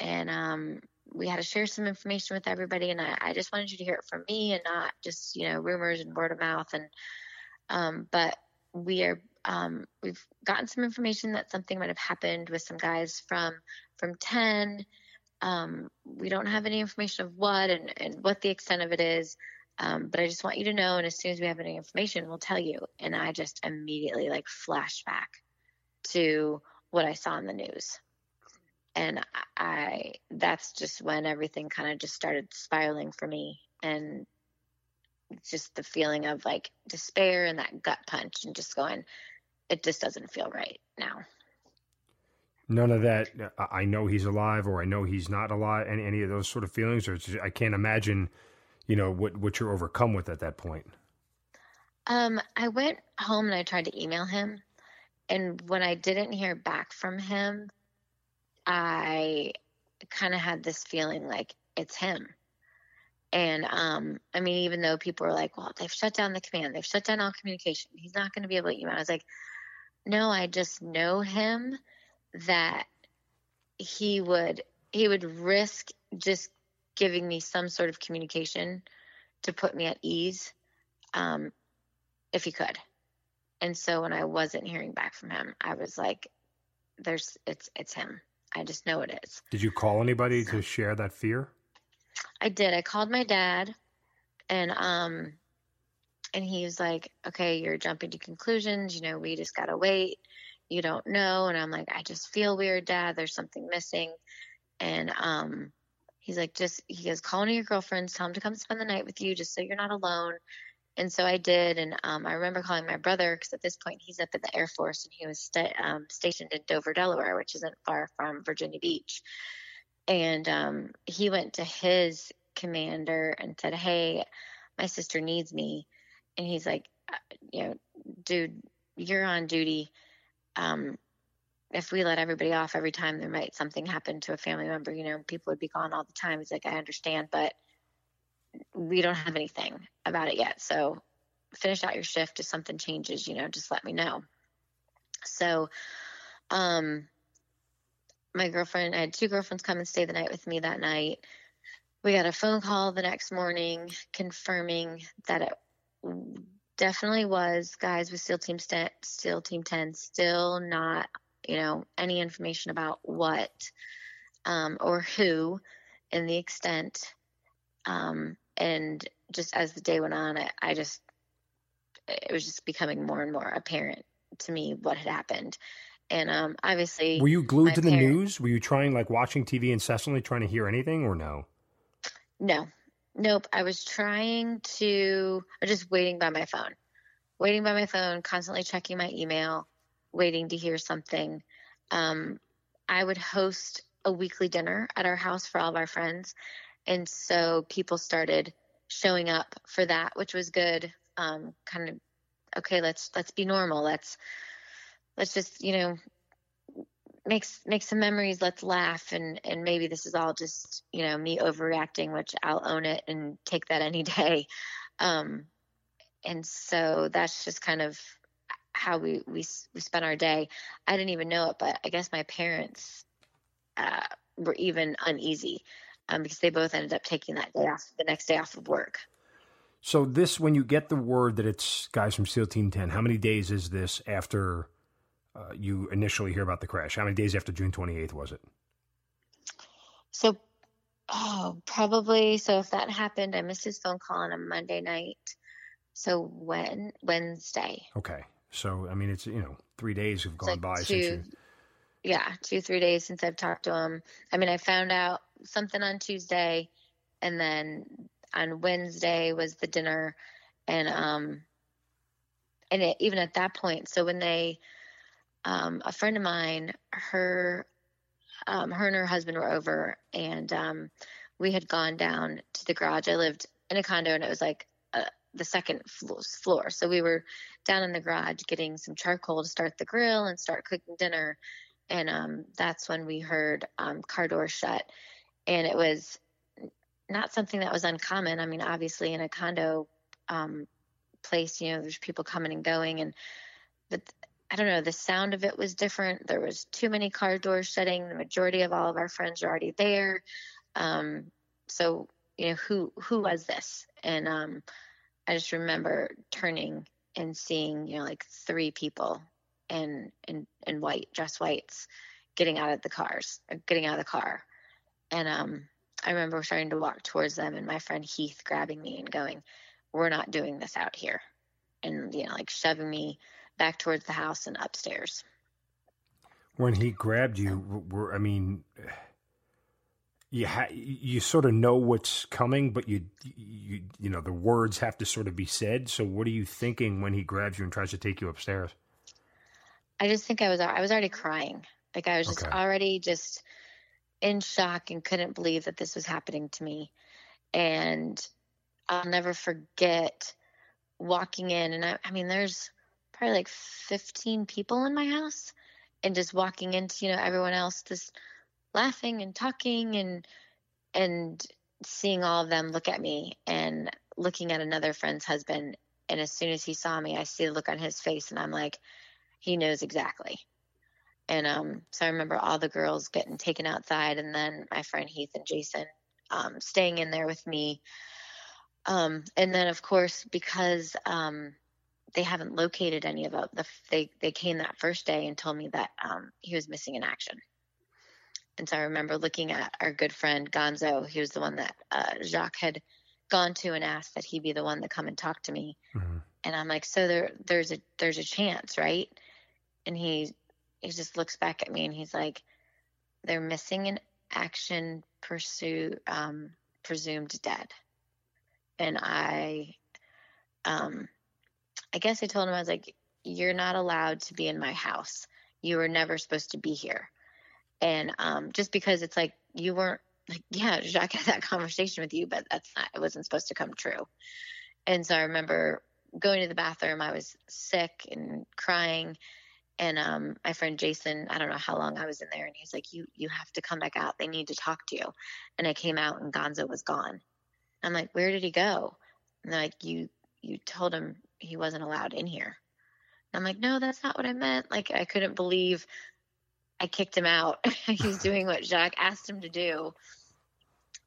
Speaker 2: and um, we had to share some information with everybody, and I, I just wanted you to hear it from me and not just, you know, rumors and word of mouth. And um, but we are um, we've gotten some information that something might have happened with some guys from from 10 um, we don't have any information of what and, and what the extent of it is um, but i just want you to know and as soon as we have any information we'll tell you and i just immediately like flashed back to what i saw in the news and i, that's just when everything kind of just started spiraling for me and just the feeling of like despair and that gut punch and just going it just doesn't feel right now
Speaker 1: None of that. uh, I know he's alive, or I know he's not alive. Any any of those sort of feelings, or just, I can't imagine, you know, what what you're overcome with at that point.
Speaker 2: um i went home and i tried to email him and when i didn't hear back from him i kind of had this feeling like it's him and um i mean even though people were like well they've shut down the command they've shut down all communication he's not going to be able to email i was like no i just know him that he would he would risk just giving me some sort of communication to put me at ease um, if he could and so when i wasn't hearing back from him i was like there's it's it's him i just know it is
Speaker 1: Did you call anybody to share that fear?
Speaker 2: I did. I called my dad and um and he was like, "Okay, you're jumping to conclusions, you know, we just got to wait. You don't know." And I'm like, "I just feel weird, dad. There's something missing." And um he's like, "Just he goes, call one of your girlfriends, tell him to come spend the night with you just so you're not alone." And so I did, and um, I remember calling my brother because at this point he's up in the Air Force and he was um, stationed in Dover, Delaware, which isn't far from Virginia Beach and um, he went to his commander and said, "Hey, my sister needs me," and he's like, uh, "You know, dude, you're on duty. Um, if we let everybody off every time there might something happen to a family member, you know, people would be gone all the time." He's like, "I understand, but we don't have anything about it yet. So finish out your shift. If something changes, you know, just let me know." So, um, my girlfriend, I had two girlfriends come and stay the night with me that night. We got a phone call the next morning confirming that it definitely was guys with SEAL Team St- Team 10 still not, you know, any information about what um, or who and the extent. Um, and just as the day went on, I, I just, it was just becoming more and more apparent to me what had happened. And um, obviously,
Speaker 1: Were you glued to the
Speaker 2: parent-
Speaker 1: news? Were you trying like watching TV incessantly, trying to hear anything, or no?
Speaker 2: No, nope. I was trying to, or just waiting by my phone, waiting by my phone, constantly checking my email, waiting to hear something. Um, I would host a weekly dinner at our house for all of our friends, and so people started showing up for that, which was good. Um, kind of, okay, let's let's be normal. Let's let's just you know make make some memories let's laugh and and maybe this is all just you know me overreacting which i'll own it and take that any day um and so that's just kind of how we we we spent our day i didn't even know it but i guess my parents uh were even uneasy um because they both ended up taking that day off the next day off of work
Speaker 1: So this, when you get the word that it's guys from SEAL Team Ten, how many days is this after uh, you initially hear about the crash? How many days after June twenty eighth was it?
Speaker 2: So, oh, probably. So if that happened, I missed his phone call on a Monday night. So when Wednesday.
Speaker 1: Okay. So I mean, it's you know three days have gone like by
Speaker 2: two,
Speaker 1: since you.
Speaker 2: Yeah, two three days since I've talked to him. I mean, I found out something on Tuesday, and then on Wednesday was the dinner, and um, and it, even at that point, so when they, um, a friend of mine, her, um, her and her husband were over, and um, we had gone down to the garage. I lived in a condo, and it was like uh, the second floor. So we were down in the garage getting some charcoal to start the grill and start cooking dinner. And um, that's when we heard um, car door shut. And it was not something that was uncommon. I mean, obviously, in a condo um, place, you know, there's people coming and going. And, but I don't know, the sound of it was different. There was too many car doors shutting. The majority of all of our friends are already there. Um, so, you know, who, who was this? And, um, I just remember turning and seeing, you know, like three people in in in white dress whites getting out of the cars, uh, getting out of the car. And um I remember starting to walk towards them and my friend Heath grabbing me and going, We're not doing this out here and you know, like shoving me back towards the house and upstairs.
Speaker 1: When he grabbed you, were I mean you ha- you sort of know what's coming, but you you you know the words have to sort of be said. So what are you thinking when he grabs you and tries to take you upstairs?
Speaker 2: I just think I was I was already crying. Like I was just okay. already just in shock and couldn't believe that this was happening to me. And I'll never forget walking in and I, I mean there's probably like 15 people in my house and just walking into you know everyone else just laughing and talking and and seeing all of them look at me and looking at another friend's husband. And as soon as he saw me i see the look on his face and i'm like he knows exactly. And um, so i remember all the girls getting taken outside and then my friend heath and jason um, staying in there with me. Um, and then of course because um, they haven't located any of the they they came that first day and told me that um, he was missing in action and so I remember looking at our good friend Gonzo. He was the one that uh, Jacques had gone to and asked that he be the one to come and talk to me. Mm-hmm. And I'm like, so there, there's a, there's a chance, right? And he, he just looks back at me and he's like, they're missing an action pursuit, um, presumed dead. And I, um, I guess I told him I was like, you're not allowed to be in my house. You were never supposed to be here and um, just because it's like you weren't like yeah jacques had that conversation with you but that's not it wasn't supposed to come true. And so i remember going to the bathroom i was sick and crying. And um, my friend jason i don't know how long i was in there and he's like you you have to come back out. They need to talk to you. And i came out and gonzo was gone. I'm like where did he go? And they're like you you told him he wasn't allowed in here. I'm like, no, that's not what I meant. Like, I couldn't believe I kicked him out. he was doing what Jacques asked him to do.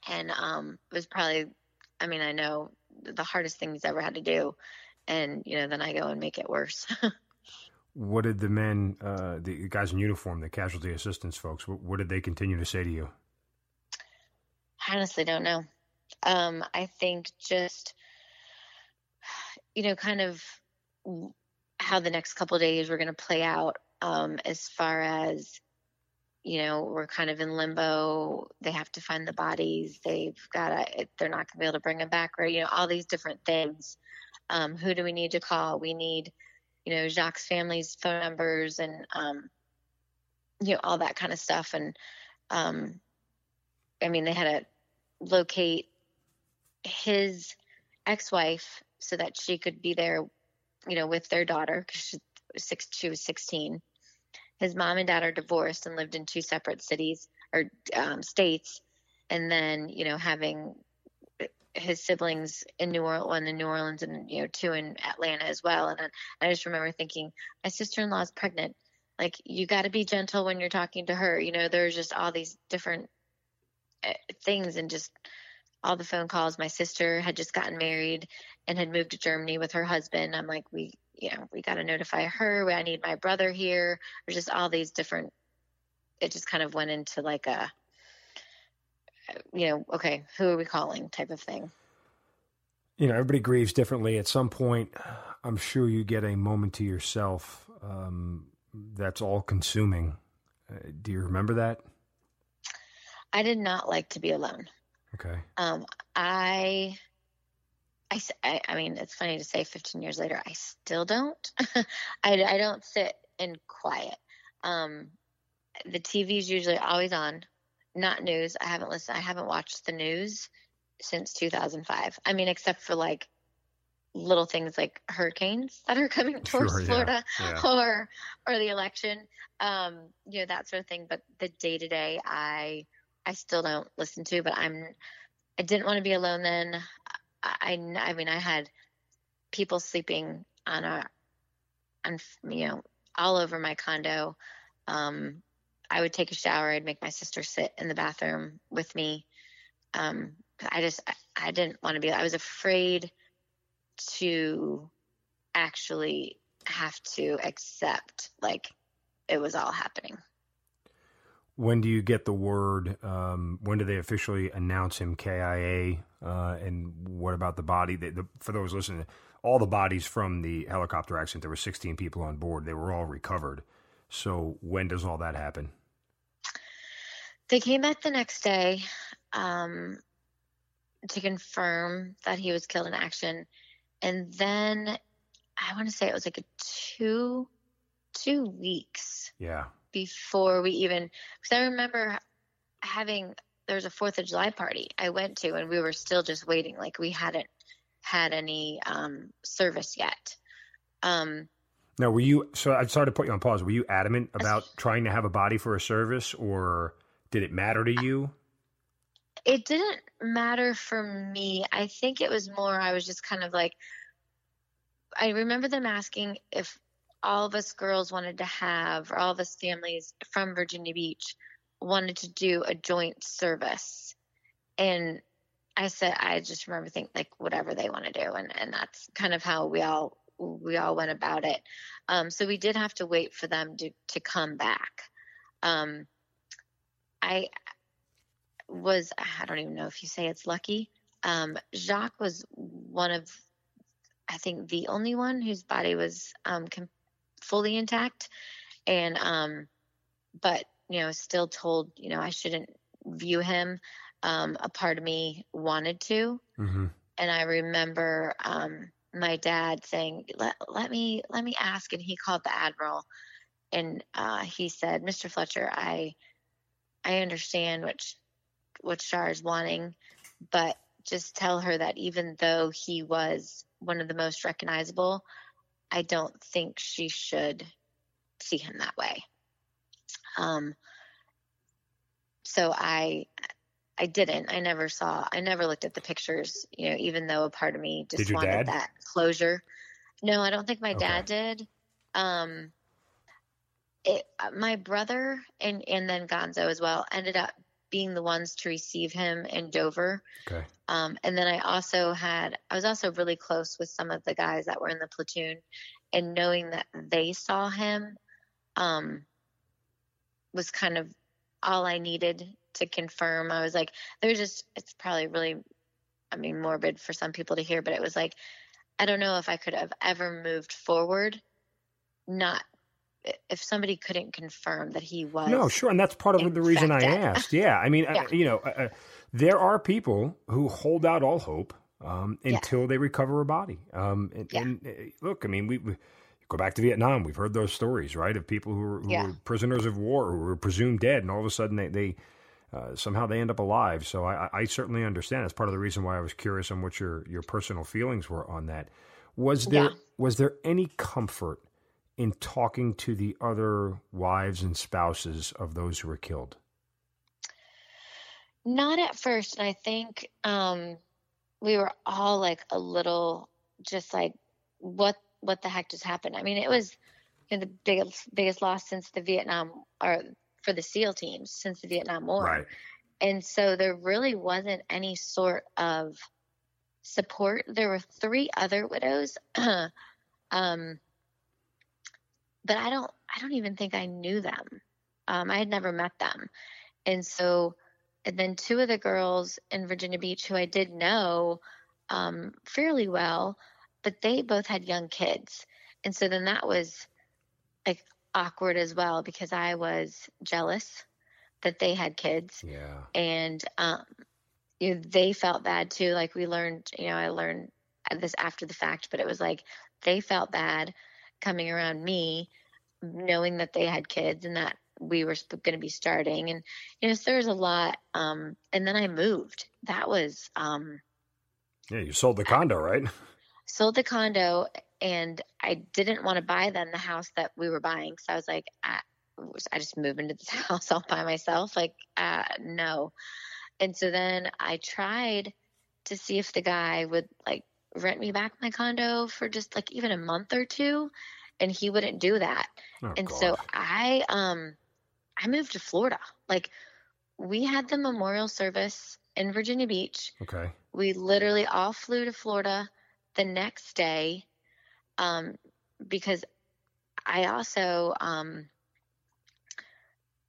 Speaker 2: And um, it was probably, I mean, I know the hardest thing he's ever had to do. And, you know, then I go and make it worse.
Speaker 1: what did the men, uh, the guys in uniform, the casualty assistance folks, what, what, did they continue to say to you?
Speaker 2: I honestly don't know. Um, I think just, you know, kind of how the next couple days were going to play out um, as far as you know, we're kind of in limbo. They have to find the bodies. They've got to, they're not going to be able to bring them back, right? You know, all these different things. Um, who do we need to call? We need, you know, Jacques' family's phone numbers and, um, you know, all that kind of stuff. And, um, I mean, they had to locate his ex wife so that she could be there, you know, with their daughter because she, she was 16 his mom and dad are divorced and lived in two separate cities or um, states, and then you know having his siblings in New Orleans, one in New Orleans, and you know two in Atlanta as well. And I just remember thinking, my sister-in-law is pregnant. Like you got to be gentle when you're talking to her. You know, there's just all these different eh, things and just all the phone calls. My sister had just gotten married and had moved to Germany with her husband. I'm like, we you know, we got to notify her. I need my brother here. There's just all these different. It just kind of went into like a you know, okay, who are we calling type of thing.
Speaker 1: You know, everybody grieves differently. At some point, I'm sure you get a moment to yourself um, that's all consuming. Uh, do you remember that?
Speaker 2: I did not like to be alone.
Speaker 1: Okay.
Speaker 2: Um, I, I, I mean, it's funny to say 15 years later, I still don't. I, I don't sit in quiet. Um, the TV is usually always on, not news. I haven't listened. I haven't watched the news since 2005. I mean, except for like little things like hurricanes that are coming towards
Speaker 1: Sure, yeah,
Speaker 2: Florida
Speaker 1: yeah.
Speaker 2: or or the election, um, you know that sort of thing. But the day to day, I I still don't listen to. But I'm I didn't want to be alone then. I I, mean I had people sleeping on a on you know all over my condo. Um, I would take a shower. I'd make my sister sit in the bathroom with me. Um, I just I, I didn't want to be. I was afraid to actually have to accept like it was all happening.
Speaker 1: When do you get the word? Um, when do they officially announce him KIA? Uh, and what about the body? The, the, for those listening, all the bodies from the helicopter accident, there were 16 people on board. They were all recovered. So when does all that happen?
Speaker 2: They came back the next day um, to confirm that he was killed in action, and then I want to say it was like a two two weeks
Speaker 1: Yeah.
Speaker 2: before we even because I remember having there was a Fourth of July party I went to and we were still just waiting like we hadn't had any um, service yet. Um,
Speaker 1: Now, were you? So I'm sorry to put you on pause. Were you adamant about trying to have a body for a service, or did it matter to you?
Speaker 2: it didn't matter for me. I think it was more I was just kind of like I remember them asking if all of us girls wanted to have or all of us families from Virginia Beach wanted to do a joint service. And I said I just remember thinking like whatever they want to do and, and that's kind of how we all we all went about it. Um, so we did have to wait for them to, to come back. Um, I was I don't even know if you say it's lucky. Um, Jacques was one of I think the only one whose body was um, com- fully intact, and um, but you know still told you know I shouldn't view him. Um, a part of me wanted to,
Speaker 1: Mm-hmm.
Speaker 2: and I remember um, my dad saying, "Let let me let me ask," and he called the admiral, and uh, he said, "Mr. Fletcher, I I understand what what Shar is wanting, but just tell her that even though he was one of the most recognizable, I don't think she should see him that way." Um. So I I didn't. I never saw. I never looked at the pictures. You know, even though a part of me just wanted
Speaker 1: dad?
Speaker 2: that closure. No, I don't think my
Speaker 1: Okay.
Speaker 2: dad did. Um, it, uh, my brother and and then Gonzo as well ended up being the ones to receive him in Dover.
Speaker 1: Okay.
Speaker 2: Um, and then I also had, I was also really close with some of the guys that were in the platoon, and knowing that they saw him um, was kind of all I needed to confirm. I was like, there's just, it's probably really, I mean, morbid for some people to hear, but it was like, I don't know if I could have ever moved forward, not if somebody couldn't confirm that he was.
Speaker 1: No, sure, and that's part of the reason I asked. Yeah, I mean,
Speaker 2: Yeah.
Speaker 1: uh, you know, uh, uh, there are people who hold out all hope um,
Speaker 2: Yeah.
Speaker 1: until they recover a body. Um, and,
Speaker 2: Yeah.
Speaker 1: and uh, look, I mean, we, we go back to Vietnam. We've heard those stories, right, of people who were, who
Speaker 2: Yeah.
Speaker 1: were prisoners of war who were presumed dead, and all of a sudden they. they uh, somehow they end up alive. So I, I certainly understand. That's part of the reason why I was curious on what your, your personal feelings were on that. Was there
Speaker 2: Yeah.
Speaker 1: was there any comfort in talking to the other wives and spouses of those who were killed?
Speaker 2: Not at first, and I think um, we were all like a little, just like, what what the heck just happened? I mean, it was you know, the biggest biggest loss since the Vietnam or for the SEAL teams since the Vietnam War,
Speaker 1: Right.
Speaker 2: and so there really wasn't any sort of support. There were three other widows, um, but I don't I don't even think I knew them. Um, I had never met them, and so and then two of the girls in Virginia Beach who I did know um, fairly well, but they both had young kids. And so then that was like awkward as well because I was jealous that they had kids.
Speaker 1: Yeah.
Speaker 2: And um, you know, they felt bad too. Like we learned, you know, I learned this after the fact, but it was like they felt bad coming around me knowing that they had kids and that we were going to be starting and you know so there was a lot um and then i moved that was um
Speaker 1: yeah you sold the condo right
Speaker 2: sold the condo and i didn't want to buy then the house that we were buying so i was like i, I just move into this house all by myself like uh no and so then i tried to see if the guy would like rent me back my condo for just like even a month or two and he wouldn't do that. Oh, and God. so I um I moved to Florida. Like we had the memorial service in Virginia Beach.
Speaker 1: Okay.
Speaker 2: We literally all flew to Florida the next day um because I also um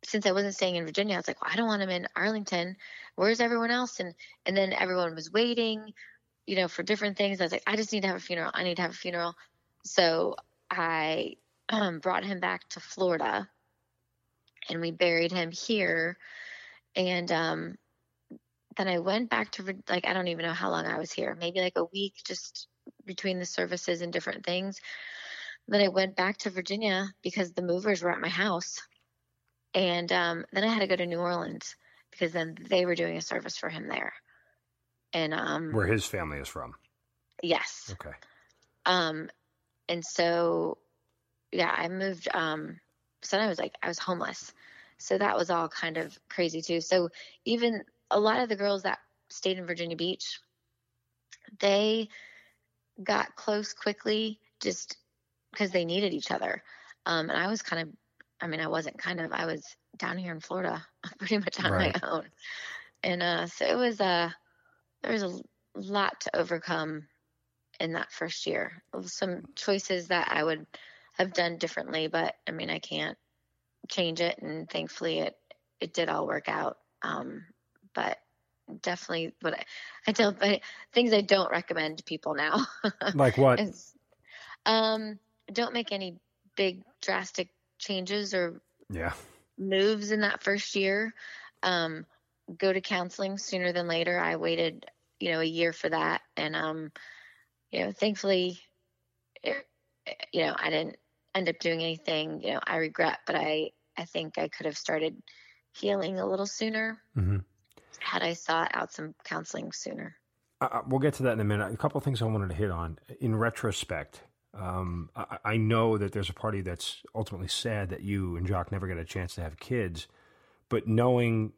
Speaker 2: since I wasn't staying in Virginia, I was like, well, I don't want him in Arlington. Where's everyone else? And and then everyone was waiting, you know, for different things. I was like, I just need to have a funeral. I need to have a funeral. So I um, brought him back to Florida and we buried him here. And um, then I went back to, like, I don't even know how long I was here, maybe like a week just between the services and different things. Then I went back to Virginia because the movers were at my house. And um, then I had to go to New Orleans because then they were doing a service for him there. And um,
Speaker 1: where his family is from.
Speaker 2: Yes.
Speaker 1: Okay.
Speaker 2: Um, and so yeah i moved um so i was like i was homeless so that was all kind of crazy too so even a lot of the girls that stayed in virginia beach they got close quickly just because they needed each other um and i was kind of i mean i wasn't kind of i was down here in florida pretty much on right. my own and uh so it was uh there was a lot to overcome in that first year. Some choices that I would have done differently, but I mean, I can't change it. And thankfully, it it did all work out. Um, but definitely, what I, I tell but things I don't recommend to people now.
Speaker 1: like what?
Speaker 2: Is, um, don't make any big drastic changes or
Speaker 1: yeah
Speaker 2: moves in that first year. Um, go to counseling sooner than later. I waited, you know, a year for that, and um, you know, thankfully, it, you know, I didn't end up doing anything, you know, I regret, but I, I think I could have started healing a little sooner mm-hmm. Had I sought out some counseling sooner.
Speaker 1: Uh, we'll get to that in a minute. A couple of things I wanted to hit on. In retrospect, um, I, I, know that there's a party that's ultimately sad that you and Jacques never got a chance to have kids, but knowing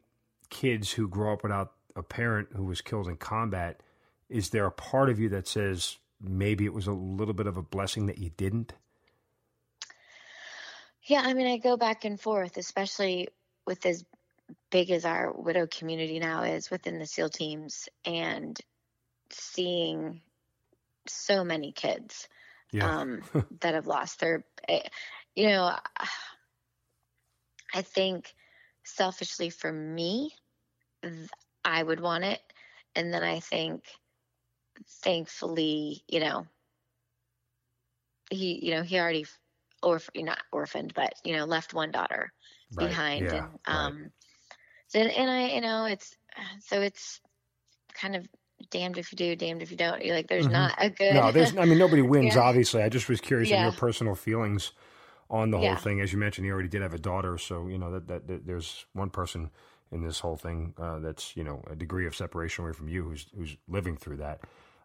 Speaker 1: kids who grow up without a parent who was killed in combat, is there a part of you that says maybe it was a little bit of a blessing that you didn't?
Speaker 2: Yeah, I mean, I go back and forth, especially with as big as our widow community now is within the SEAL teams and seeing so many kids yeah. um, that have lost their, eh, you know, I think selfishly for me, I would want it. And then I think thankfully, you know, he, you know, he already, or not orphaned, but you know, left one daughter right. behind, yeah, and um, right. So, and I, you know, it's so it's kind of damned if you do, damned if you don't. You're like, there's mm-hmm. not a good.
Speaker 1: No, there's. I mean, nobody wins. yeah. Obviously, I just was curious yeah. your personal feelings on the whole yeah. thing. As you mentioned, he already did have a daughter, so you know that, that, that there's one person in this whole thing uh, that's you know a degree of separation away from you who's who's living through that.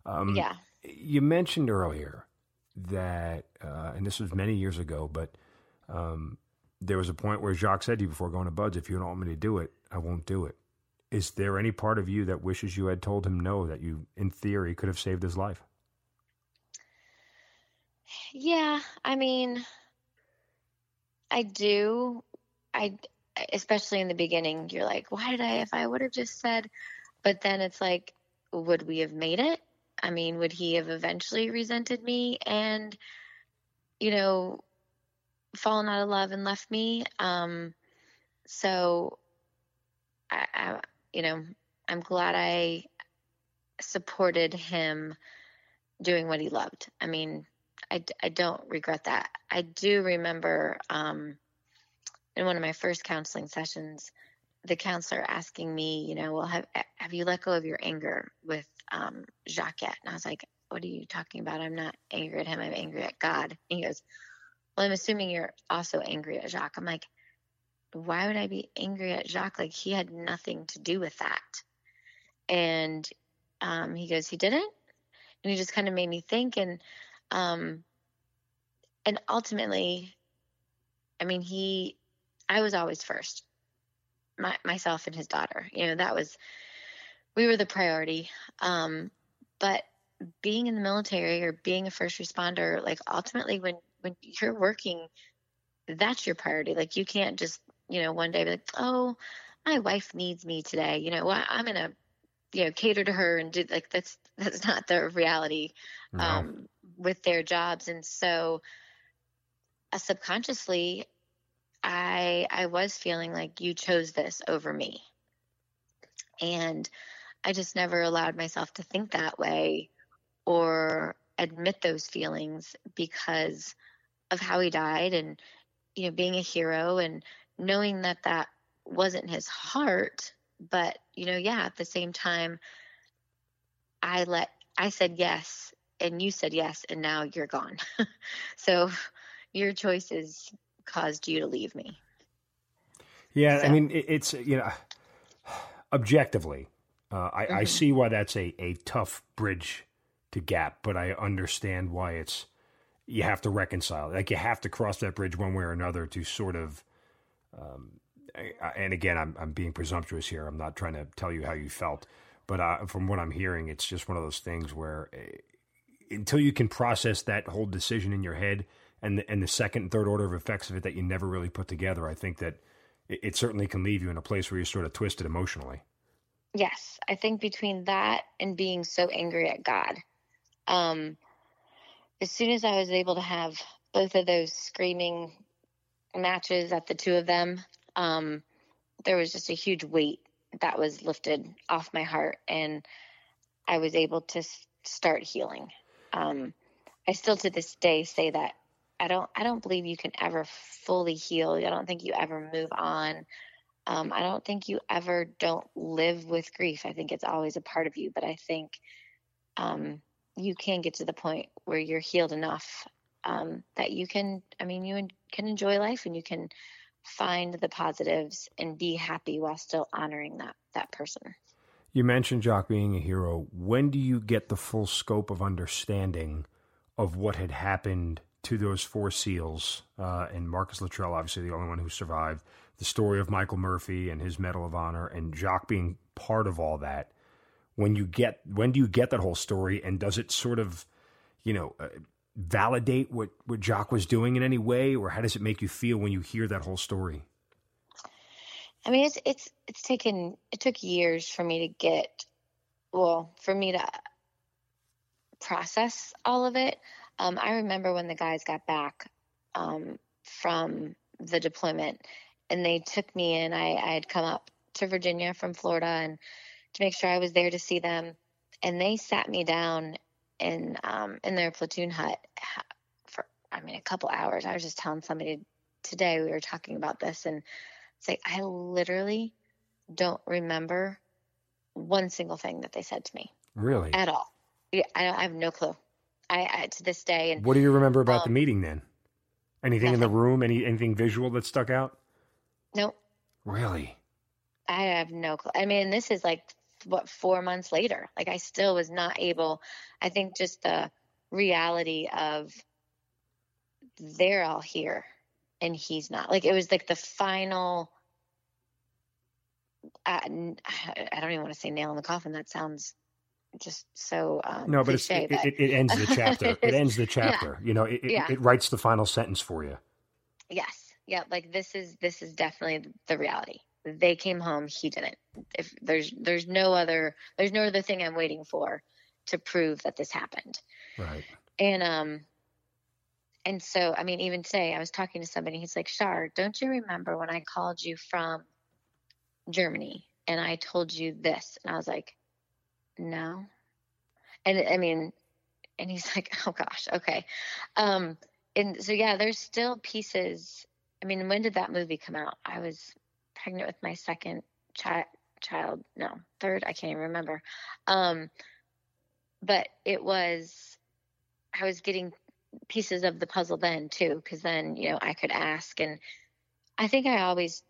Speaker 2: Um, yeah.
Speaker 1: You mentioned earlier that, uh, and this was many years ago, but um, there was a point where Jacques said to you before going to BUD/S, if you don't want me to do it, I won't do it. Is there any part of you that wishes you had told him no, that you, in theory, could have saved his life?
Speaker 2: Yeah, I mean, I do. I, especially in the beginning, you're like, why did I, if I would have just said, but then it's like, would we have made it? I mean, would he have eventually resented me and, you know, fallen out of love and left me? Um, so, I, I, you know, I'm glad I supported him doing what he loved. I mean, I, I don't regret that. I do remember um, in one of my first counseling sessions, the counselor asking me, you know, well, have, have you let go of your anger with um, Jacques yet? And I was like, what are you talking about? I'm not angry at him. I'm angry at God. And he goes, well, I'm assuming you're also angry at Jacques. I'm like, why would I be angry at Jacques? Like he had nothing to do with that. And um, he goes, he didn't. And he just kind of made me think. And, um, and ultimately, I mean, he, I was always first, my, myself and his daughter. You know, that was, we were the priority. Um, but being in the military or being a first responder, like ultimately, when when you're working, that's your priority. Like you can't just, you know, one day be like, oh, my wife needs me today. You know, well, I'm gonna, you know, cater to her and do like that's that's not the reality no. um, with their jobs. And so, uh, subconsciously, I I was feeling like you chose this over me, and I just never allowed myself to think that way or admit those feelings because of how he died and you know being a hero and knowing that that wasn't his heart but you know yeah at the same time i let i said yes and you said yes and now you're gone so your choices caused you to leave me
Speaker 1: yeah so. i mean it, it's you know objectively uh, I, mm-hmm. I see why that's a, a tough bridge to gap, but I understand why it's you have to reconcile. Like you have to cross that bridge one way or another to sort of. Um, and again, I'm I'm being presumptuous here. I'm not trying to tell you how you felt, but uh, from what I'm hearing, it's just one of those things where uh, until you can process that whole decision in your head and the, and the second and third order of effects of it that you never really put together, I think that it, it certainly can leave you in a place where you're sort of twisted emotionally.
Speaker 2: Yes, I think between that and being so angry at God, um, as soon as I was able to have both of those screaming matches at the two of them, um, there was just a huge weight that was lifted off my heart, and I was able to start healing. Um, I still to this day say that I don't I don't believe you can ever fully heal. I don't think you ever move on. Um, I don't think you ever don't live with grief. I think it's always a part of you, but I think um, you can get to the point where you're healed enough um, that you can, I mean, you can enjoy life and you can find the positives and be happy while still honoring that that person.
Speaker 1: You mentioned Jacques being a hero. When do you get the full scope of understanding of what had happened to those four SEALs uh, and Marcus Luttrell, obviously the only one who survived? The story of Michael Murphy and his Medal of Honor, and Jacques being part of all that when you get when do you get that whole story and does it sort of you know uh, validate what what Jacques was doing in any way or how does it make you feel when you hear that whole story
Speaker 2: I mean it's it's it's taken it took years for me to get well for me to process all of it um, I remember when the guys got back um, from the deployment and they took me in I, I had come up to Virginia from Florida and to make sure I was there to see them. And they sat me down in um, in their platoon hut for I mean a couple hours. I was just telling somebody today we were talking about this, and it's like I literally don't remember one single thing that they said to me.
Speaker 1: Really?
Speaker 2: At all? Yeah, I, I have no clue. I, I, to this day. And
Speaker 1: what do you remember about um, the meeting then? Anything nothing. in the room? Any anything visual that stuck out?
Speaker 2: Nope.
Speaker 1: Really?
Speaker 2: I have no clue. I mean, this is like what four months later like i still was not able i think just the reality of they're all here and he's not like it was like the final uh, I don't even want to say nail in the coffin. That sounds just so um,
Speaker 1: no, but, cliche, but... It, it, ends the chapter. it ends the chapter. Yeah. You know, it, yeah. it, writes the final sentence for you.
Speaker 2: Yes, yeah. Like this is this is definitely the reality they came home he didn't if there's there's no other there's no other thing i'm waiting for to prove that this happened
Speaker 1: right
Speaker 2: and um and so i mean even today i was talking to somebody he's like shar don't you remember when i called you from germany and I told you this. And I was like, no. And I mean, and he's like, oh gosh, okay. Um, and so, yeah, there's still pieces. I mean, when did that movie come out? I was pregnant with my second child, child, no, third, I can't even remember. Um, but it was, I was getting pieces of the puzzle then too, because then, you know, I could ask. And I think I always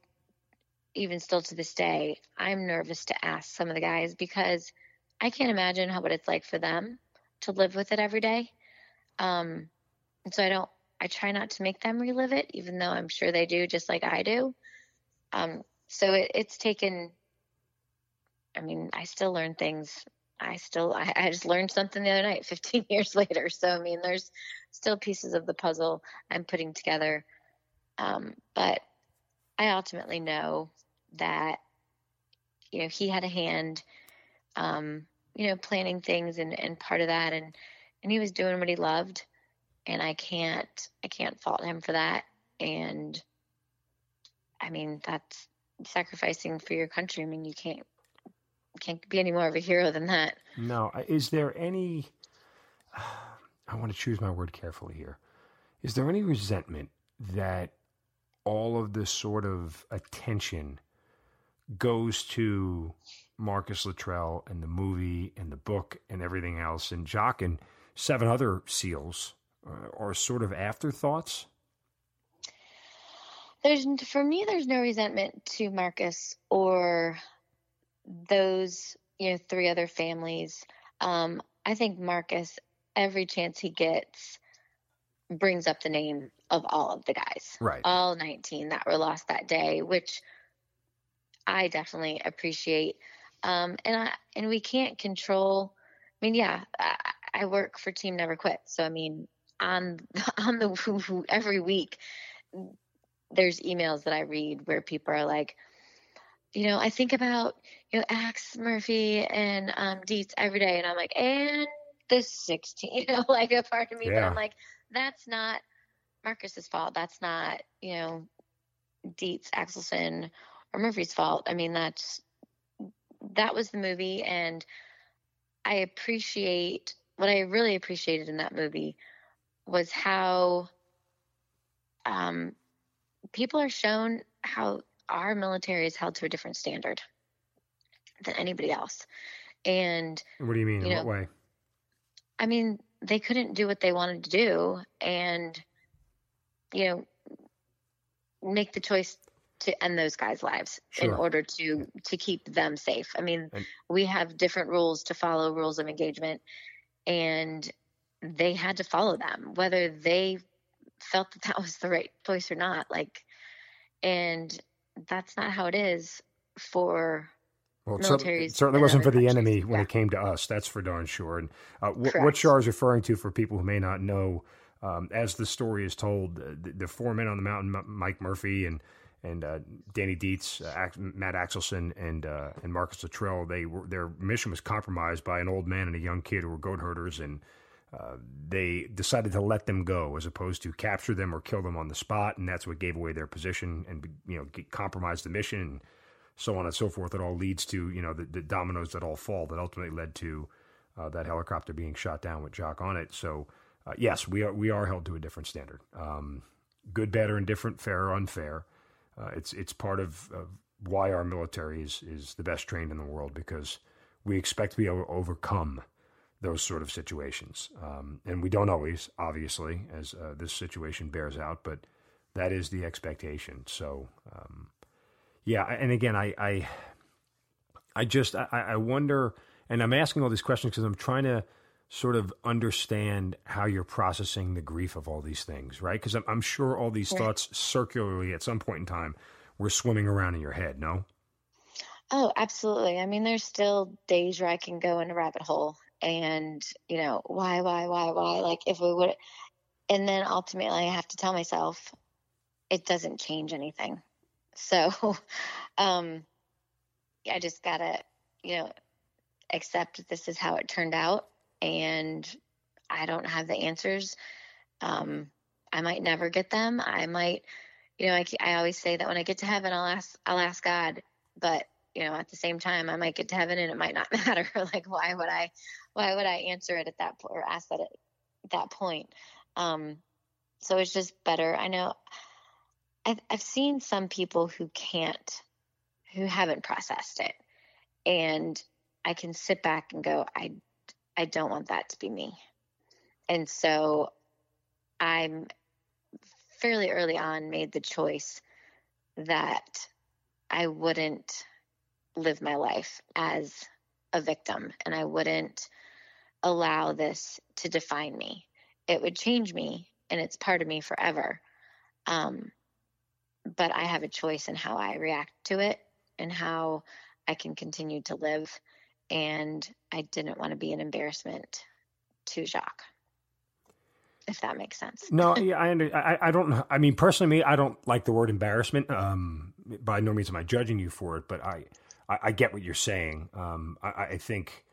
Speaker 2: even still to this day, I'm nervous to ask some of the guys because I can't imagine how what it's like for them to live with it every day. Um, and so I don't, I try not to make them relive it, even though I'm sure they do, just like I do. Um, so it, it's taken. I mean, I still learn things. I still, I, I just learned something the other night, 15 years later. So I mean, there's still pieces of the puzzle I'm putting together. Um, but I ultimately know that you know he had a hand um, you know planning things and, and part of that and and he was doing what he loved and i can't i can't fault him for that and i mean that's sacrificing for your country. I mean you can't can't be any more of a hero than that.
Speaker 1: No is there any i want to choose my word carefully here. Is there any resentment that all of this sort of attention goes to Marcus Luttrell and the movie and the book and everything else, and Jacques and seven other SEALs uh, are sort of afterthoughts.
Speaker 2: There's for me, there's no resentment to Marcus or those you know three other families. Um, I think Marcus, every chance he gets, brings up the name of all of the guys,
Speaker 1: right?
Speaker 2: All 19 that were lost that day, which I definitely appreciate. Um, and I and we can't control. I mean, yeah, I, I work for Team Never Quit, so I mean, on on the every week, there's emails that I read where people are like, you know, I think about you know Axe Murphy and um, Dietz every day, and I'm like, and the 16, you know, like a part of me, yeah. but I'm like, that's not Marcus's fault. That's not you know Dietz, Axelson, or Murphy's fault. I mean, that's that was the movie, and I appreciate what I really appreciated in that movie was how um, people are shown how our military is held to a different standard than anybody else. And
Speaker 1: what do you mean? You in know, what way?
Speaker 2: I mean, they couldn't do what they wanted to do, and you know, make the choice to end those guys' lives sure. in order to to keep them safe. I mean, and, we have different rules to follow, rules of engagement, and they had to follow them, whether they felt that that was the right choice or not. Like, and that's not how it is for well, it certainly,
Speaker 1: wasn't for the enemy when yeah. it came to us. That's for darn sure. And uh, w- what Shar is referring to, for people who may not know, um, as the story is told, uh, the, the, four men on the mountain, M- Mike Murphy and and uh, Danny Dietz, uh, Matt Axelson, and uh, and Marcus Luttrell. They were their mission was compromised by an old man and a young kid who were goat herders, and they decided to let them go as opposed to capture them or kill them on the spot, and that's what gave away their position and you know compromised the mission, and so on and so forth. It all leads to you know the, the dominoes that all fall that ultimately led to uh, that helicopter being shot down with Jacques on it. So uh, yes, we are we are held to a different standard. Um, good, bad, or indifferent, fair or unfair. Uh, it's it's part of, of, why our military is is the best trained in the world because we expect to be able to overcome those sort of situations, um, and we don't always, obviously, as uh, this situation bears out, but that is the expectation. So, um, yeah, and again, I I, I just I, I wonder, and I'm asking all these questions because I'm trying to sort of understand how you're processing the grief of all these things, right? Because I'm, I'm, sure all these thoughts circularly at some point in time were swimming around in your head, no?
Speaker 2: Oh, absolutely. I mean, there's still days where I can go in a rabbit hole and, you know, why, why, why, why? Like, if we would, and then ultimately I have to tell myself it doesn't change anything. So, um, I just gotta, you know, accept that this is how it turned out and I don't have the answers. Um, I might never get them. I might, you know, I, I always say that when I get to heaven, I'll ask, I'll ask God, but you know, at the same time, I might get to heaven and it might not matter. like, why would I, why would I answer it at that point or ask that at that point? Um, so it's just better. I know I've, I've seen some people who can't, who haven't processed it. And I can sit back and go, I, I don't want that to be me. And so I'm fairly early on made the choice that I wouldn't live my life as a victim and I wouldn't allow this to define me. It would change me and it's part of me forever. Um, but I have a choice in how I react to it and how I can continue to live. And I didn't want to be an embarrassment to Jacques if that makes sense.
Speaker 1: no, yeah, I, under, I, I don't. I mean, personally, me, I don't like the word embarrassment. Um, by no means am I judging you for it, but I, I, I get what you're saying. Um, I, I, think,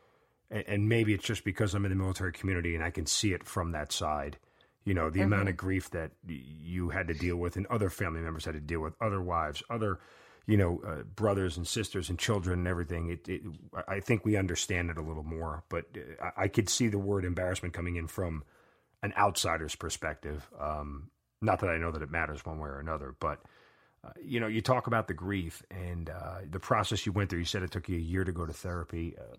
Speaker 1: and maybe it's just because I'm in the military community and I can see it from that side. You know, the mm-hmm. amount of grief that you had to deal with, and other family members had to deal with, other wives, other, you know, uh, brothers and sisters and children and everything. It, it, I think we understand it a little more, but uh, I, I could see the word embarrassment coming in from an outsider's perspective. Um, not that I know that it matters one way or another, but you know, you talk about the grief and uh, the process you went through. You said it took you a year to go to therapy. Uh,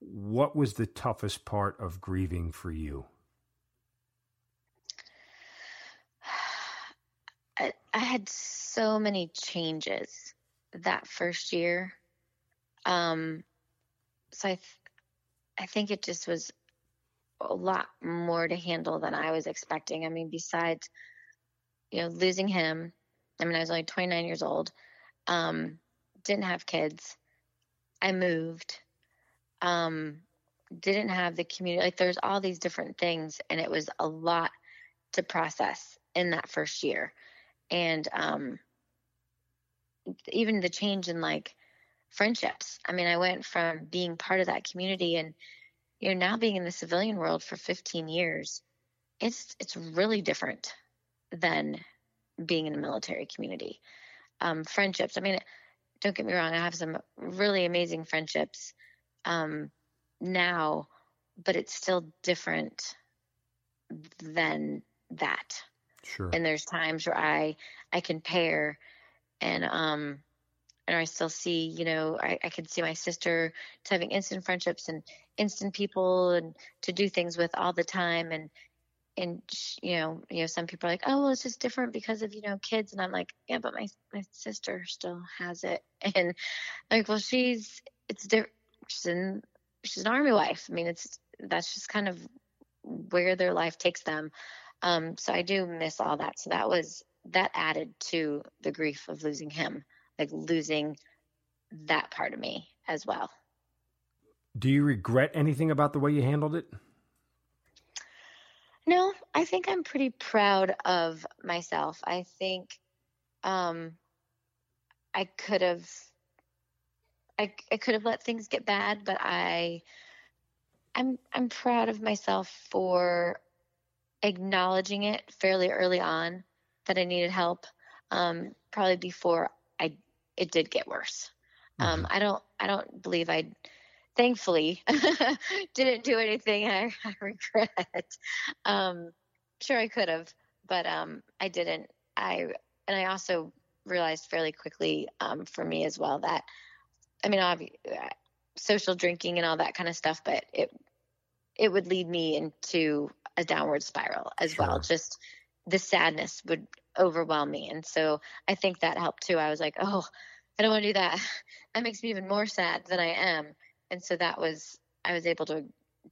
Speaker 1: what was the toughest part of grieving for you?
Speaker 2: I, I had so many changes that first year. Um, so I, th- I think it just was a lot more to handle than I was expecting. I mean, besides, you know, losing him, I mean, I was only 29 years old, um, didn't have kids. I moved, um, didn't have the community. Like, there's all these different things, and it was a lot to process in that first year. And um, even the change in like friendships. I mean, I went from being part of that community and you know now being in the civilian world for 15 years it's it's really different than being in a military community um, friendships i mean don't get me wrong i have some really amazing friendships um, now but it's still different than that
Speaker 1: sure
Speaker 2: and there's times where i i compare and um and I still see, you know, I, I could see my sister having instant friendships and instant people and to do things with all the time. And, and, you know, you know, some people are like, oh, well, it's just different because of, you know, kids. And I'm like, yeah, but my, my sister still has it. And I'm like, well, she's, it's different. She's she's an army wife. I mean, it's, that's just kind of where their life takes them. Um, so I do miss all that. So that was, that added to the grief of losing him like losing that part of me as well.
Speaker 1: Do you regret anything about the way you handled it?
Speaker 2: No, I think I'm pretty proud of myself. I think um, I could have I, I could have let things get bad, but I I'm I'm proud of myself for acknowledging it fairly early on that I needed help. Um, probably before I it did get worse. Um, mm-hmm. I don't I don't believe I thankfully didn't do anything I, I regret. Um, sure I could have, but um, I didn't. I and I also realized fairly quickly um, for me as well that I mean, obviously, social drinking and all that kind of stuff, but it it would lead me into a downward spiral as sure. well. Just the sadness would overwhelm me, and so I think that helped too. I was like, oh, I don't want to do that. That makes me even more sad than I am. And so that was I was able to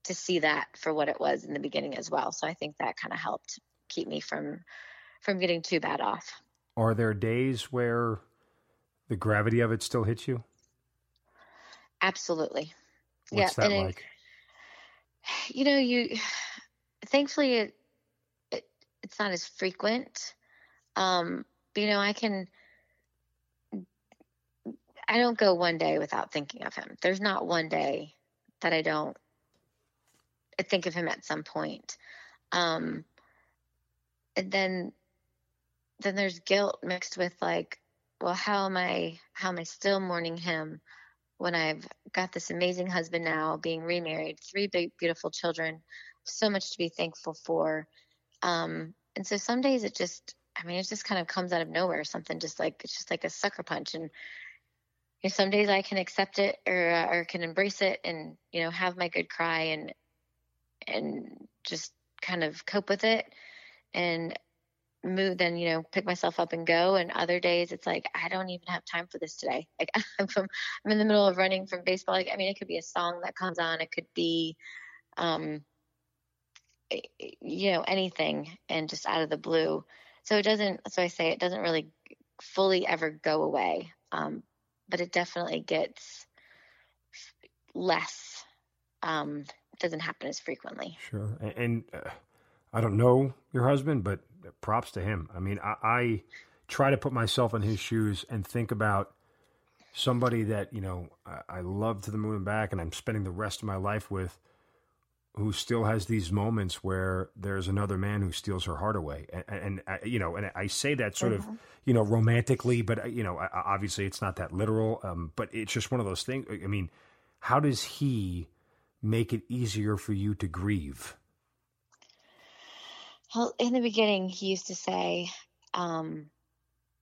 Speaker 2: to see that for what it was in the beginning as well. So I think that kind of helped keep me from from getting too bad off.
Speaker 1: Are there days where the gravity of it still hits you?
Speaker 2: Absolutely.
Speaker 1: What's
Speaker 2: yeah,
Speaker 1: that like?
Speaker 2: It, you know, you thankfully it, it it's not as frequent. Um, but, you know, I can I don't go one day without thinking of him. There's not one day that I don't think of him at some point. Um, and then then there's guilt mixed with like well, how am I how am I still mourning him when I've got this amazing husband now, being remarried, three big beautiful children, so much to be thankful for. Um, and so some days it just I mean, it just kind of comes out of nowhere. Something just like it's just like a sucker punch, and you know, some days I can accept it or uh, or can embrace it, and you know, have my good cry and and just kind of cope with it, and move then you know pick myself up and go. And other days it's like i don't even have time for this today. Like i'm from i'm in the middle of running from baseball. Like i mean it could be a song that comes on. It could be um you know anything and just out of the blue. So it doesn't so i say it doesn't really fully ever go away. Um but it definitely gets less um doesn't happen as frequently
Speaker 1: sure and, and uh, i don't know your husband but props to him. I mean, I, I try to put myself in his shoes and think about somebody that you know I, I, love to the moon and back, and I'm spending the rest of my life with, who still has these moments where there's another man who steals her heart away, and, and I, you know, and I say that sort mm-hmm. of you know romantically, but you know, obviously it's not that literal. Um, but it's just one of those things. I mean, how does he make it easier for you to grieve?
Speaker 2: Well, in the beginning, he used to say, um,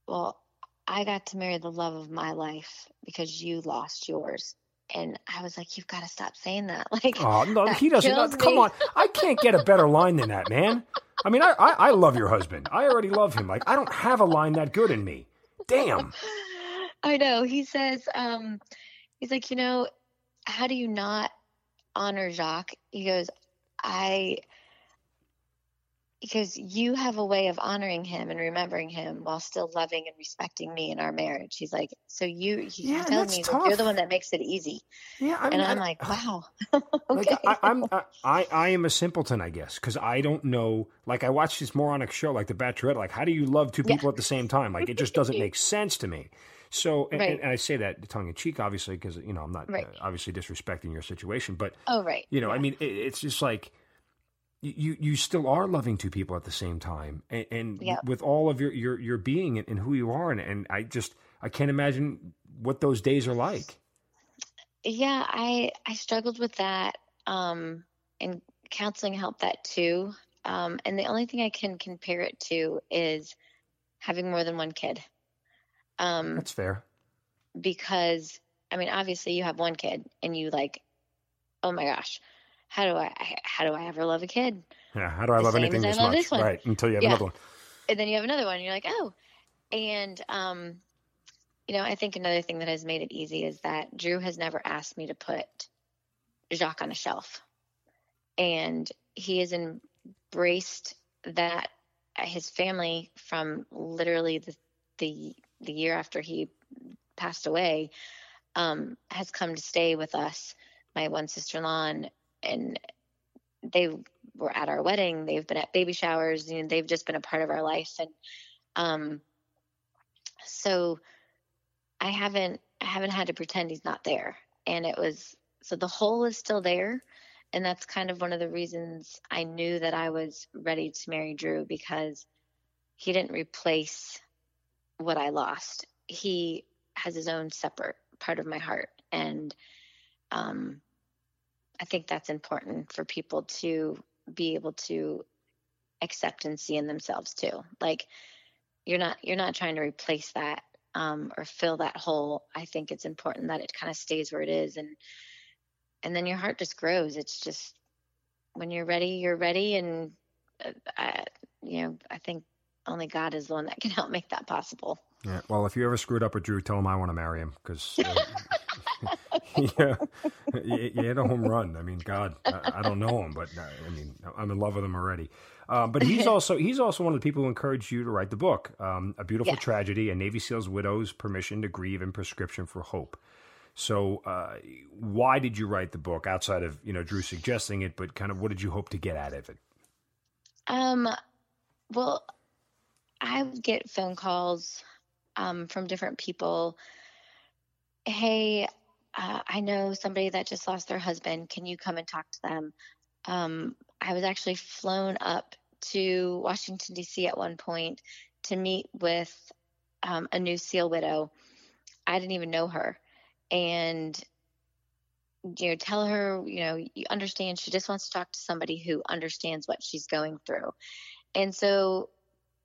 Speaker 2: Well, I got to marry the love of my life because you lost yours. And I was like, You've got to stop saying that. Like,
Speaker 1: oh, no, he doesn't. come on. I can't get a better line than that, man. I mean, I, I, I love your husband. I already love him. Like, I don't have a line that good in me. Damn.
Speaker 2: I know. He says, um, He's like, You know, how do you not honor Jacques? He goes, I because you have a way of honoring him and remembering him while still loving and respecting me in our marriage. He's like, so you, he's yeah, telling me like, you're the one that makes it easy. Yeah, I mean, and I'm I, like, wow. okay.
Speaker 1: Like I, am I, I am a simpleton, I guess, because I don't know. Like I watched this moronic show, like The Bachelorette. Like, how do you love two people yeah. at the same time? Like, it just doesn't make sense to me. So, and, right. and, I say that tongue in cheek, obviously, because you know I'm not right. uh, obviously disrespecting your situation, but
Speaker 2: oh right,
Speaker 1: you know, yeah. I mean, it, it's just like you you still are loving two people at the same time and, and yep. with all of your your your being and, and who you are and, and i just i can't imagine what those days are like.
Speaker 2: Yeah i i struggled with that um and counseling helped that too. Um and the only thing i can compare it to is having more than one kid.
Speaker 1: Um that's fair.
Speaker 2: because i mean obviously you have one kid and you like oh my gosh how do I how do I ever love a kid?
Speaker 1: Yeah, how do I the love anything this much? This right, until you have yeah. another one.
Speaker 2: And then you have another one, and you're like, oh. And um, you know, I think another thing that has made it easy is that Drew has never asked me to put Jacques on a shelf. And he has embraced that his family from literally the the, the year after he passed away um, has come to stay with us my one sister-in-law and and they were at our wedding. They've been at baby showers. You know, they've just been a part of our life. And um, so I haven't I haven't had to pretend he's not there. And it was so the hole is still there. And that's kind of one of the reasons I knew that I was ready to marry Drew because he didn't replace what I lost. He has his own separate part of my heart. And um, I think that's important for people to be able to accept and see in themselves too. Like you're not you're not trying to replace that um, or fill that hole. I think it's important that it kind of stays where it is, and and then your heart just grows. It's just when you're ready, you're ready, and uh, I, you know I think only God is the one that can help make that possible.
Speaker 1: Yeah. Well, if you ever screwed up with Drew, tell him I want to marry him because. Uh, yeah, you, you hit a home run. I mean, God, I, I, don't know him, but uh, I mean, I'm in love with him already. Um, but he's also he's also one of the people who encouraged you to write the book, um, "A Beautiful yes. Tragedy: A Navy SEAL's Widow's Permission to Grieve and Prescription for Hope." So, uh, why did you write the book outside of you know Drew suggesting it? But kind of, what did you hope to get out of it?
Speaker 2: Um, well, I get phone calls um, from different people. Hey, uh, I know somebody that just lost their husband. Can you come and talk to them? Um, I was actually flown up to Washington, D.C. at one point to meet with um, a new SEAL widow. I didn't even know her, and you know, tell her, you know, you understand. She just wants to talk to somebody who understands what she's going through, and so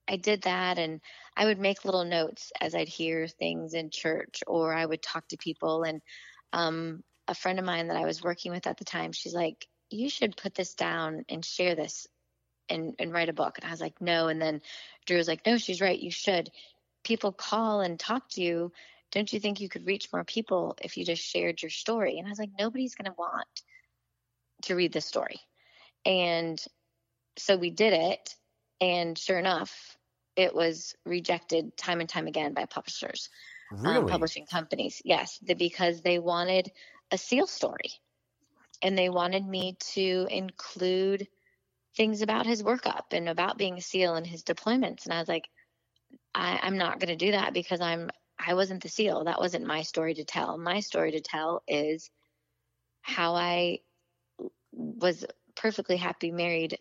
Speaker 2: I did that, and I would make little notes as I'd hear things in church, or I would talk to people, and um, a friend of mine that I was working with at the time, she's like, you should put this down and share this and, and write a book. And I was like, no. And then Drew was like, no, she's right. You should. People call and talk to you. Don't you think you could reach more people if you just shared your story? And I was like, nobody's going to want to read this story. And so we did it. And sure enough, it was rejected time and time again by publishers,
Speaker 1: really? um,
Speaker 2: publishing companies. Yes, the, because they wanted a SEAL story and they wanted me to include things about his workup and about being a SEAL and his deployments. And I was like, I, I'm not going to do that because I'm I wasn't the SEAL. That wasn't my story to tell. My story to tell is how I was perfectly happy married,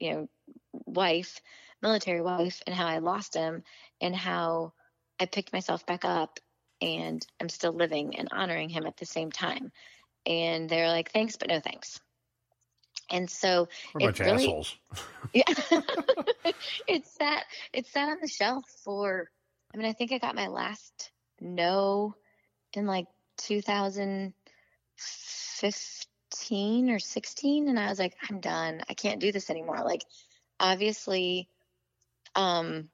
Speaker 2: you know, wife, military wife, and how I lost him and how I picked myself back up and I'm still living and honoring him at the same time. And they're like, thanks, but no thanks. And so
Speaker 1: a bunch really, of assholes.
Speaker 2: yeah, it's sat it's sat on the shelf for. I mean, I think I got my last no in like 2015 or 16, and I was like, I'm done. I can't do this anymore. Like, obviously, um,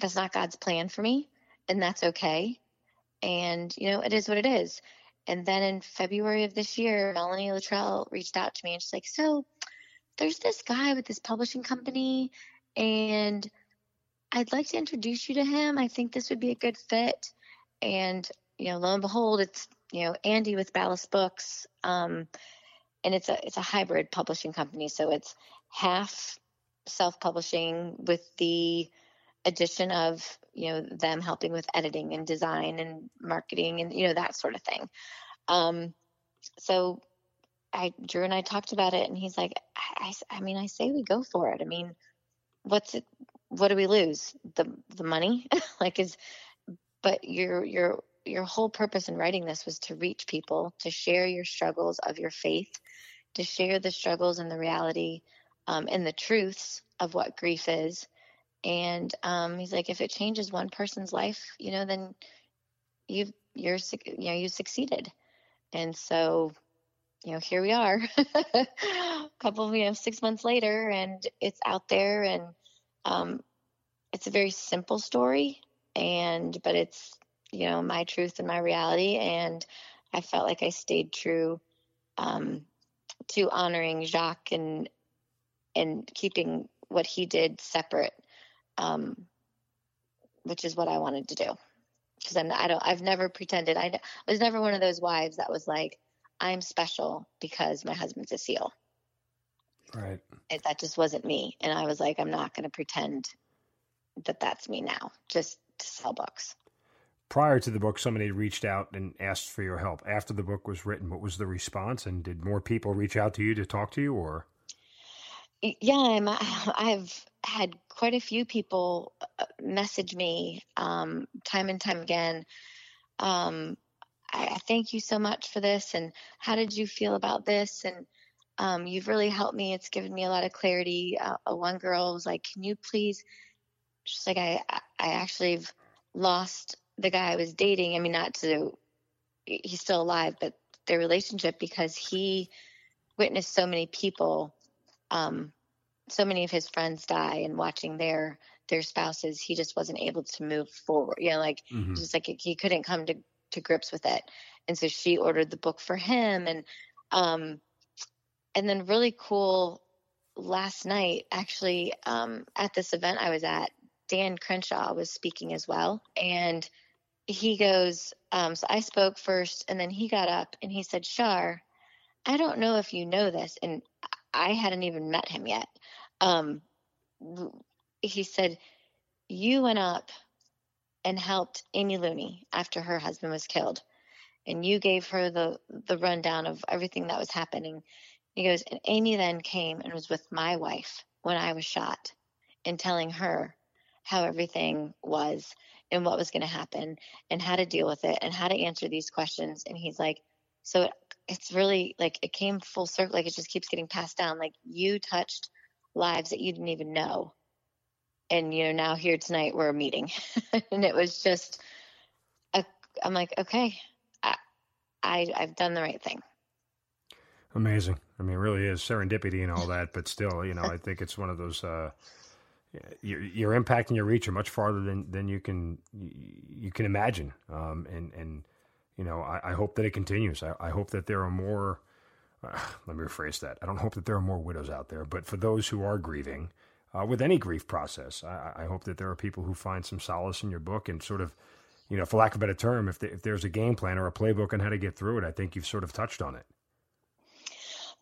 Speaker 2: that's not God's plan for me, and that's okay. And you know, it is what it is. And then in February of this year, Melanie Luttrell reached out to me and she's like, So there's this guy with this publishing company, and I'd like to introduce you to him. I think this would be a good fit. And, you know, lo and behold, it's, you know, Andy with Ballast Books. Um, and it's a it's a hybrid publishing company. So it's half self publishing with the addition of you know them helping with editing and design and marketing and you know that sort of thing. Um, so i drew and i talked about it and he's like I, I, I mean i say we go for it. I mean what's it what do we lose? The the money? Like is but your your your whole purpose in writing this was to reach people to share your struggles of your faith to share the struggles and the reality um, and the truths of what grief is and um, he's like, if it changes one person's life, you know, then you've you're you know you succeeded. And so, you know, here we are, a couple of you know six months later, and it's out there, and um, it's a very simple story, and but it's you know my truth and my reality, and I felt like I stayed true um, to honoring Jacques and and keeping what he did separate um, which is what I wanted to do. Because I'm I don't I've never pretended I, I was never one of those wives that was like I'm special because my husband's a SEAL.
Speaker 1: Right.
Speaker 2: It, that just wasn't me, and I was like I'm not going to pretend that that's me now just to sell books.
Speaker 1: Prior to the book, somebody reached out and asked for your help. After the book was written, what was the response? And did more people reach out to you to talk to you, or?
Speaker 2: Yeah, I'm, I've had quite a few people uh, message me um, time and time again. Um, I, I, thank you so much for this, and how did you feel about this? And um, you've really helped me. It's given me a lot of clarity. Uh, one girl was like, "Can you please?" She's like, "I I actually lost the guy I was dating. I mean, not to he's still alive, but their relationship because he witnessed so many people." Um, so many of his friends die and watching their their spouses he just wasn't able to move forward you know like mm-hmm. just like he couldn't come to to grips with it and so she ordered the book for him and um and then really cool last night actually um at this event i was at dan crenshaw was speaking as well and he goes um so i spoke first and then he got up and he said shar i don't know if you know this and i hadn't even met him yet um, he said, You went up and helped Amy Looney after her husband was killed. And you gave her the, the rundown of everything that was happening. He goes, And Amy then came and was with my wife when I was shot and telling her how everything was and what was going to happen and how to deal with it and how to answer these questions. And he's like, so it, it's really like it came full circle. Like it just keeps getting passed down. Like you touched lives that you didn't even know. And, you know, now here tonight we're meeting. and it was just, a, I'm like, okay, I, I, I've done the right thing.
Speaker 1: Amazing. I mean, it really is serendipity and all that, but still, you know, I think it's one of those, uh, your, your impact and your reach are much farther than, than you can you can imagine. Um, and and you know, I, I, hope that it continues. I, I hope that there are more. Uh, let me rephrase that. I don't hope that there are more widows out there, but for those who are grieving, uh, with any grief process, I, I, hope that there are people who find some solace in your book and sort of, you know, for lack of a better term, if, the, if there's a game plan or a playbook on how to get through it, I think you've sort of touched on it.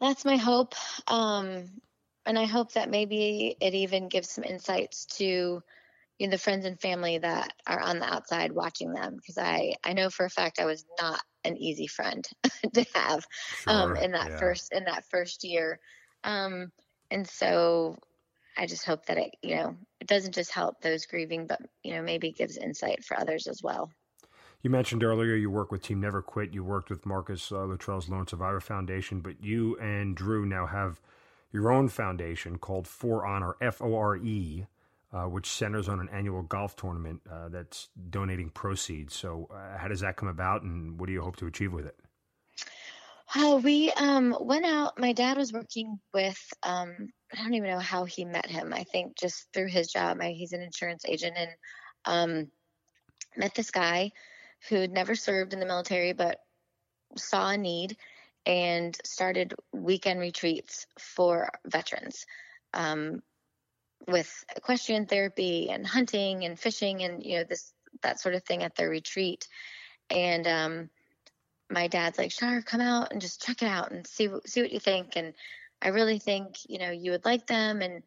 Speaker 2: That's my hope. Um, and I hope that maybe it even gives some insights to you know, the friends and family that are on the outside watching them because I I know for a fact I was not an easy friend to have um, sure, um, in that yeah. first in that first year, um, and so I just hope that it you know it doesn't just help those grieving, but you know maybe gives insight for others as well.
Speaker 1: You mentioned earlier you work with Team Never Quit. You worked with Marcus uh, Luttrell's Lone Survivor Foundation, but you and Drew now have your own foundation called Fore Honor, F O R E, uh, which centers on an annual golf tournament uh, that's donating proceeds. So, uh, how does that come about, and what do you hope to achieve with it?
Speaker 2: Well, we um, went out. My dad was working with, um, I don't even know how he met him. I think just through his job. He's an insurance agent and um, met this guy who'd never served in the military but saw a need and started weekend retreats for veterans um, with equestrian therapy and hunting and fishing and you know this that sort of thing at their retreat. And um, my dad's like sure come out and just check it out and see see what you think. And i really think you know you would like them and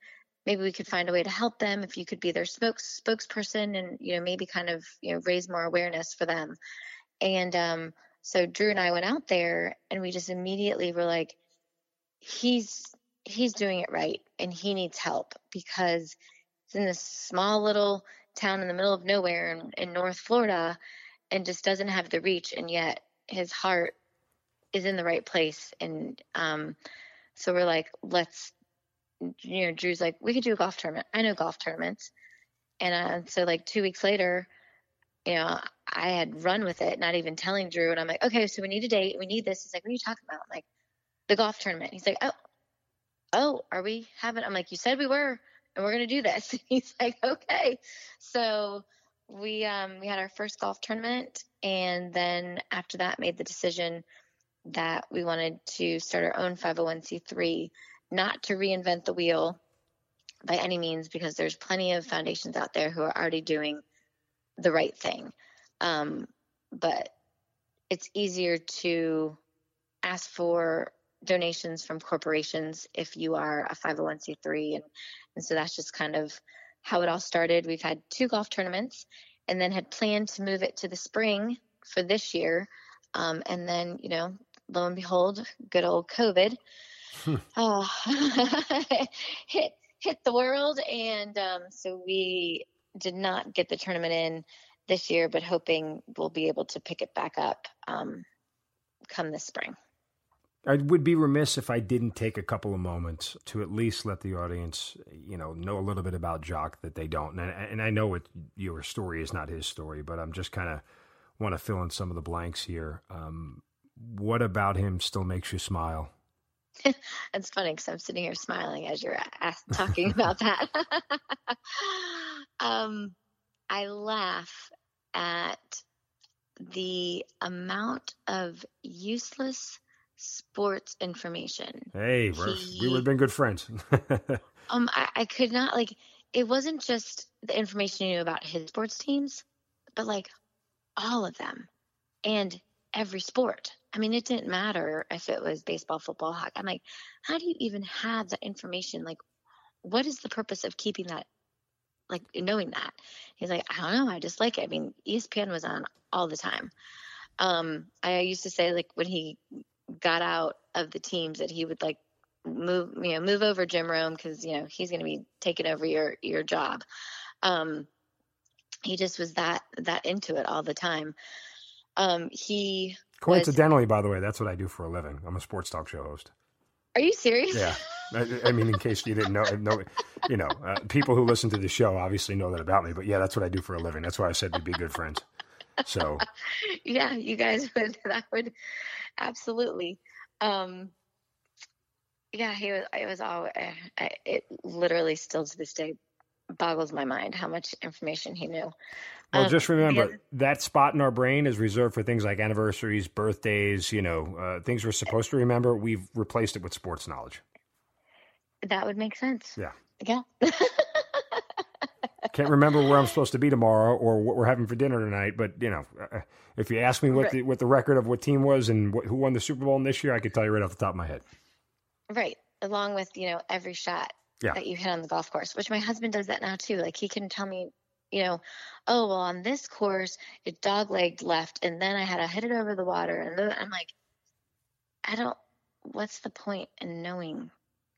Speaker 2: maybe we could find a way to help them if you could be their spokes spokesperson and you know maybe kind of you know raise more awareness for them. And um, so Drew and I went out there and we just immediately were like, he's he's doing it right and he needs help because it's in this small little town in the middle of nowhere in, in North Florida and just doesn't have the reach and yet his heart is in the right place and um, so we're like let's you know drew's like we could do a golf tournament i know golf tournaments and uh, so like two weeks later you know, I had run with it, not even telling Drew. And I'm like, okay, so we need a date. We need this. He's like, what are you talking about? I'm like, the golf tournament. He's like, oh, oh, are we having? I'm like, you said we were, and we're gonna do this. He's like, okay. So we um we had our first golf tournament, and then after that, made the decision that we wanted to start our own 501c3, not to reinvent the wheel by any means, because there's plenty of foundations out there who are already doing the right thing. Um, but it's easier to ask for donations from corporations if you are a 501c3 and, and so that's just kind of how it all started. We've had two golf tournaments and then had planned to move it to the spring for this year. Um, and then you know lo and behold good old covid uh, hit hit the world. And um, so we did not get the tournament in this year, but hoping we'll be able to pick it back up um, come this spring.
Speaker 1: I would be remiss if I didn't take a couple of moments to at least let the audience, you know, know a little bit about Jacques that they don't. And, and I know it, your story is not his story, but I'm just kind of want to fill in some of the blanks here. Um, what about him still makes you smile?
Speaker 2: it's funny because I'm sitting here smiling as you're talking about that. um, I laugh at the amount of useless sports information.
Speaker 1: Hey, he, we would have been good friends.
Speaker 2: um, I, I could not like. It wasn't just the information you knew about his sports teams, but like all of them, and every sport. I mean, it didn't matter if it was baseball, football, hockey. I'm like, how do you even have that information? Like, what is the purpose of keeping that? Like knowing that he's like, I don't know, I just like it. I mean, ESPN was on all the time. Um, I used to say like when he got out of the teams that he would like move, you know, move over Jim Rome because you know he's going to be taking over your your job. Um, he just was that that into it all the time. Um, he
Speaker 1: coincidentally, was, by the way, that's what I do for a living. I'm a sports talk show host.
Speaker 2: Are you serious?
Speaker 1: Yeah. I, I mean, in case you didn't know, know you know, uh, people who listen to the show obviously know that about me. But yeah, that's what I do for a living. That's why I said we'd be good friends. So.
Speaker 2: yeah, you guys would. That would absolutely. Um, yeah, he was. It was all. Uh, it literally still to this day boggles my mind how much information he knew.
Speaker 1: Well, um, just remember because, that spot in our brain is reserved for things like anniversaries, birthdays, you know, uh, things we're supposed to remember. We've replaced it with sports knowledge.
Speaker 2: That would make sense.
Speaker 1: Yeah.
Speaker 2: Yeah.
Speaker 1: Can't remember where I'm supposed to be tomorrow or what we're having for dinner tonight, but you know, uh, if you ask me what right. the what the record of what team was and what, who won the Super Bowl in this year, I could tell you right off the top of my head.
Speaker 2: Right, along with you know every shot yeah. that you hit on the golf course, which my husband does that now too. Like he can tell me, you know, oh well, on this course it dog legged left, and then I had to hit it over the water, and I'm like, I don't. What's the point in knowing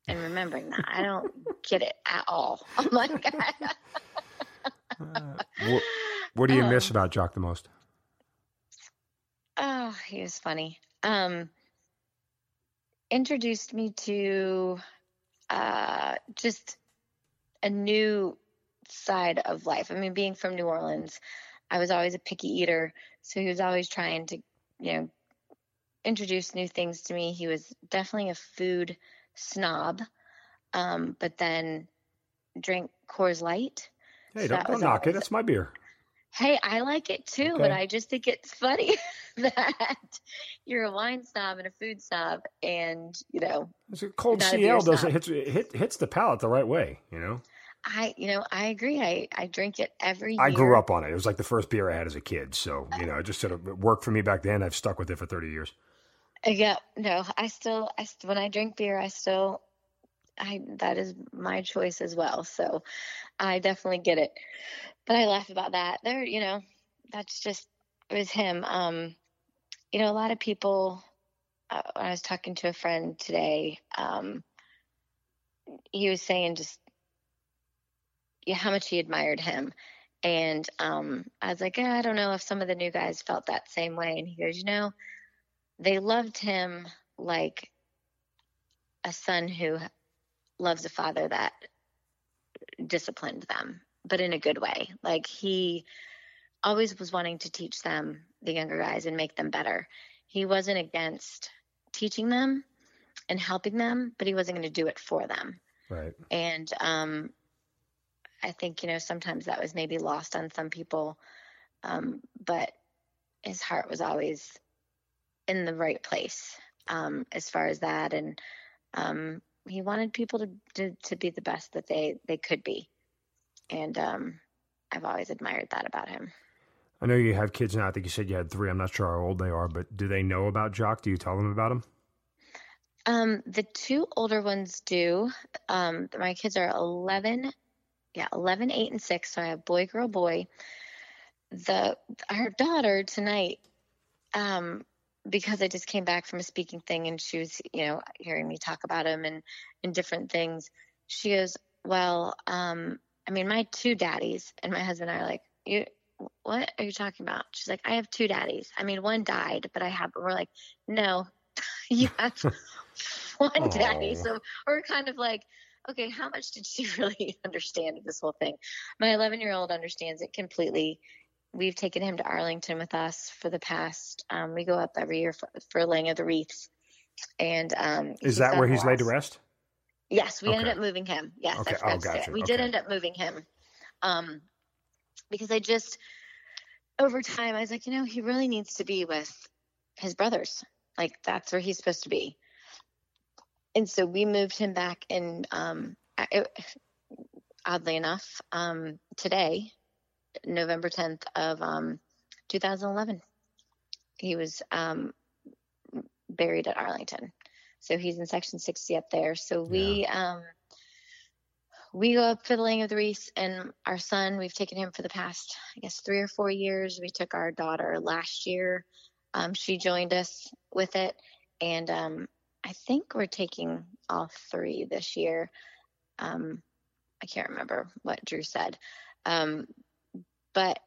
Speaker 2: and remembering that? I don't get it at all. I'm like,
Speaker 1: uh, what, what, do you um, miss about Jacques the most?
Speaker 2: Oh, he was funny. Um, introduced me to uh, just a new side of life. I mean, being from New Orleans, I was always a picky eater, so he was always trying to, you know, introduce new things to me. He was definitely a food snob, um, but then drink Coors Light.
Speaker 1: Hey, so don't, don't knock it. That's my beer.
Speaker 2: Hey, I like it too, okay. but I just think it's funny that you're a wine snob and a food snob, and you know,
Speaker 1: it's a cold CL does it hits it hit, hits the palate the right way, you know.
Speaker 2: I, you know, I agree. I, I drink it every year.
Speaker 1: I grew up on it. It was like the first beer I had as a kid. So, you know, it just sort of worked for me back then. I've stuck with it for 30 years.
Speaker 2: Yeah. No, I still, I, when I drink beer, I still, I, that is my choice as well. So I definitely get it. But I laugh about that. There, you know, that's just, it was him. Um, you know, a lot of people, uh, I was talking to a friend today, um, he was saying just yeah, how much he admired him. And um, I was like, I don't know if some of the new guys felt that same way. And he goes, you know, they loved him like a son who loves a father that disciplined them, but in a good way. Like he always was wanting to teach them, the younger guys, and make them better. He wasn't against teaching them and helping them, but he wasn't going to do it for them.
Speaker 1: Right.
Speaker 2: And um, I think, you know, sometimes that was maybe lost on some people. Um, but his heart was always in the right place um, as far as that. And um, he wanted people to, to, to, be the best that they, they could be. And um, I've always admired that about him.
Speaker 1: I know you have kids now. I think you said you had three. I'm not sure how old they are, but do they know about Jacques? Do you tell them about him?
Speaker 2: Um, the two older ones do. Um, my kids are 11 yeah, 11, 8, and 6. So I have boy, girl, boy. The Our daughter tonight, um, because I just came back from a speaking thing and she was, you know, hearing me talk about him and, and different things. She goes, Well, um, I mean, my two daddies and my husband are like, You, what are you talking about? She's like, I have two daddies. I mean, one died, but I have, we're like, No, you have one daddy. So we're kind of like, okay, how much did she really understand this whole thing? My 11 year old understands it completely. We've taken him to Arlington with us for the past. Um, we go up every year for, for laying of the wreaths, and um,
Speaker 1: is that where he's laid to rest?
Speaker 2: Yes, we okay. ended up moving him. Yes, okay. I oh, it. We okay. did end up moving him, um, because I just over time I was like, you know, he really needs to be with his brothers. Like that's where he's supposed to be and so we moved him back in um, it, oddly enough um, today november 10th of um, 2011 he was um, buried at arlington so he's in section 60 up there so we yeah. Um, we go up for the laying of the wreath and our son we've taken him for the past i guess three or four years we took our daughter last year um, she joined us with it and um, I think we're taking all three this year. Um, I can't remember what Drew said. Um, but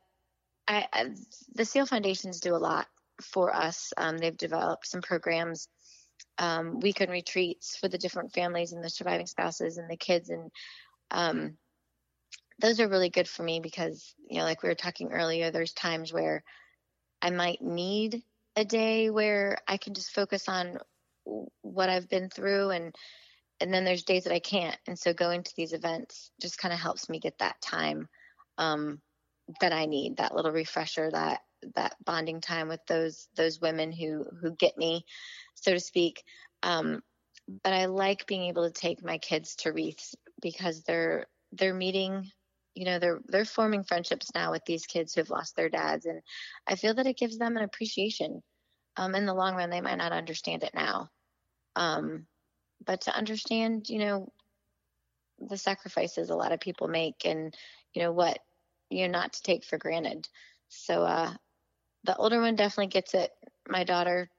Speaker 2: I, I, the SEAL Foundations do a lot for us. Um, they've developed some programs, um, weekend retreats for the different families and the surviving spouses and the kids, and um, those are really good for me because you know, like we were talking earlier, there's times where I might need a day where I can just focus on what I've been through and and then there's days that I can't. And so going to these events just kind of helps me get that time um, that I need, that little refresher, that that bonding time with those those women who who get me, so to speak. Um, but I like being able to take my kids to wreaths because they're they're meeting you know they're they're forming friendships now with these kids who've lost their dads and i feel that it gives them an appreciation um, in the long run they might not understand it now um, but to understand you know the sacrifices a lot of people make and you know what you know not to take for granted. So uh the older one definitely gets it. My daughter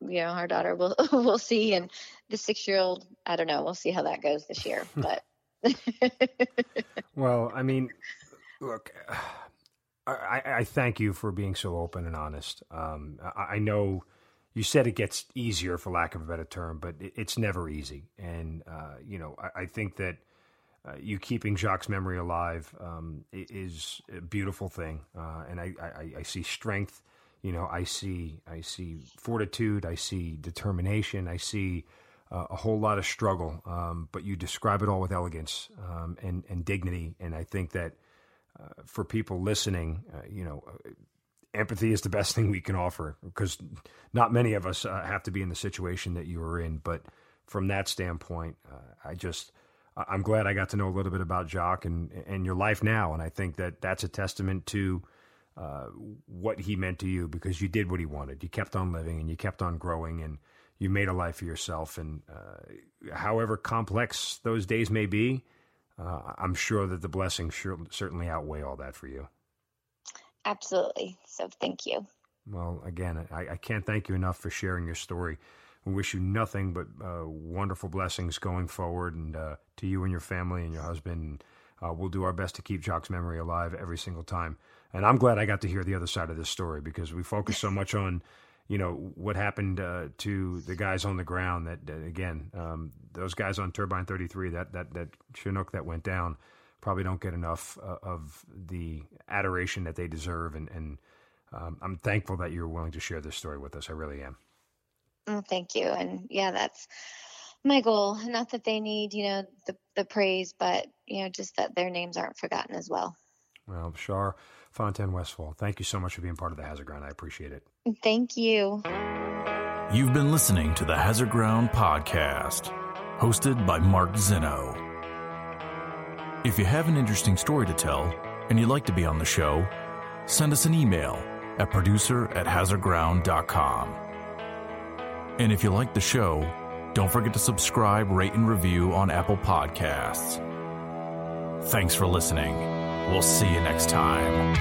Speaker 2: you know our daughter will we'll see and the six year old i don't know we'll see how that goes this year but
Speaker 1: well i mean look I, I thank you for being so open and honest. Um, I, I, know you said it gets easier for lack of a better term but it, it's never easy. And uh, you know I, I think that uh, you keeping Jacques' memory alive um, is a beautiful thing, uh, and I, I, I, see strength. You know, I see I see fortitude. I see determination. I see uh, a whole lot of struggle. Um, but you describe it all with elegance um, and and dignity. And I think that uh, for people listening, uh, you know, empathy is the best thing we can offer because not many of us have to be in the situation that you were in. But from that standpoint, I just I'm glad I got to know a little bit about Jacques and and your life now, and I think that that's a testament to uh, what he meant to you because you did what he wanted. You kept on living and you kept on growing, and you made a life for yourself. And uh, however complex those days may be, uh, I'm sure that the blessings sure, certainly outweigh all that for you.
Speaker 2: Absolutely. So thank you.
Speaker 1: Well, again, I, I can't thank you enough for sharing your story. We wish you nothing but uh, wonderful blessings going forward, and uh, to you and your family and your husband. Uh, we'll do our best to keep Jacques's memory alive every single time. And I'm glad I got to hear the other side of this story because we focus so much on, you know, what happened uh, to the guys on the ground. That, that again, um, those guys on Turbine 33, that that that Chinook that went down, probably don't get enough uh, of the adoration that they deserve. And, and um, I'm thankful that you're willing to share this story with us. I really am.
Speaker 2: Oh, thank you. And yeah, that's my goal. Not that they need, you know, the, the praise, but, you know, just that their names aren't forgotten as well.
Speaker 1: Well, Shar Fontan Westfall, thank you so much for being part of the Hazard Ground. I appreciate it.
Speaker 2: Thank you.
Speaker 3: You've been listening to the Hazard Ground podcast, hosted by Mark Zeno. If you have an interesting story to tell and you'd like to be on the show, send us an email at producer at hazardground.com. And if you like the show, don't forget to subscribe, rate, and review on Apple Podcasts. Thanks for listening. We'll see you next time.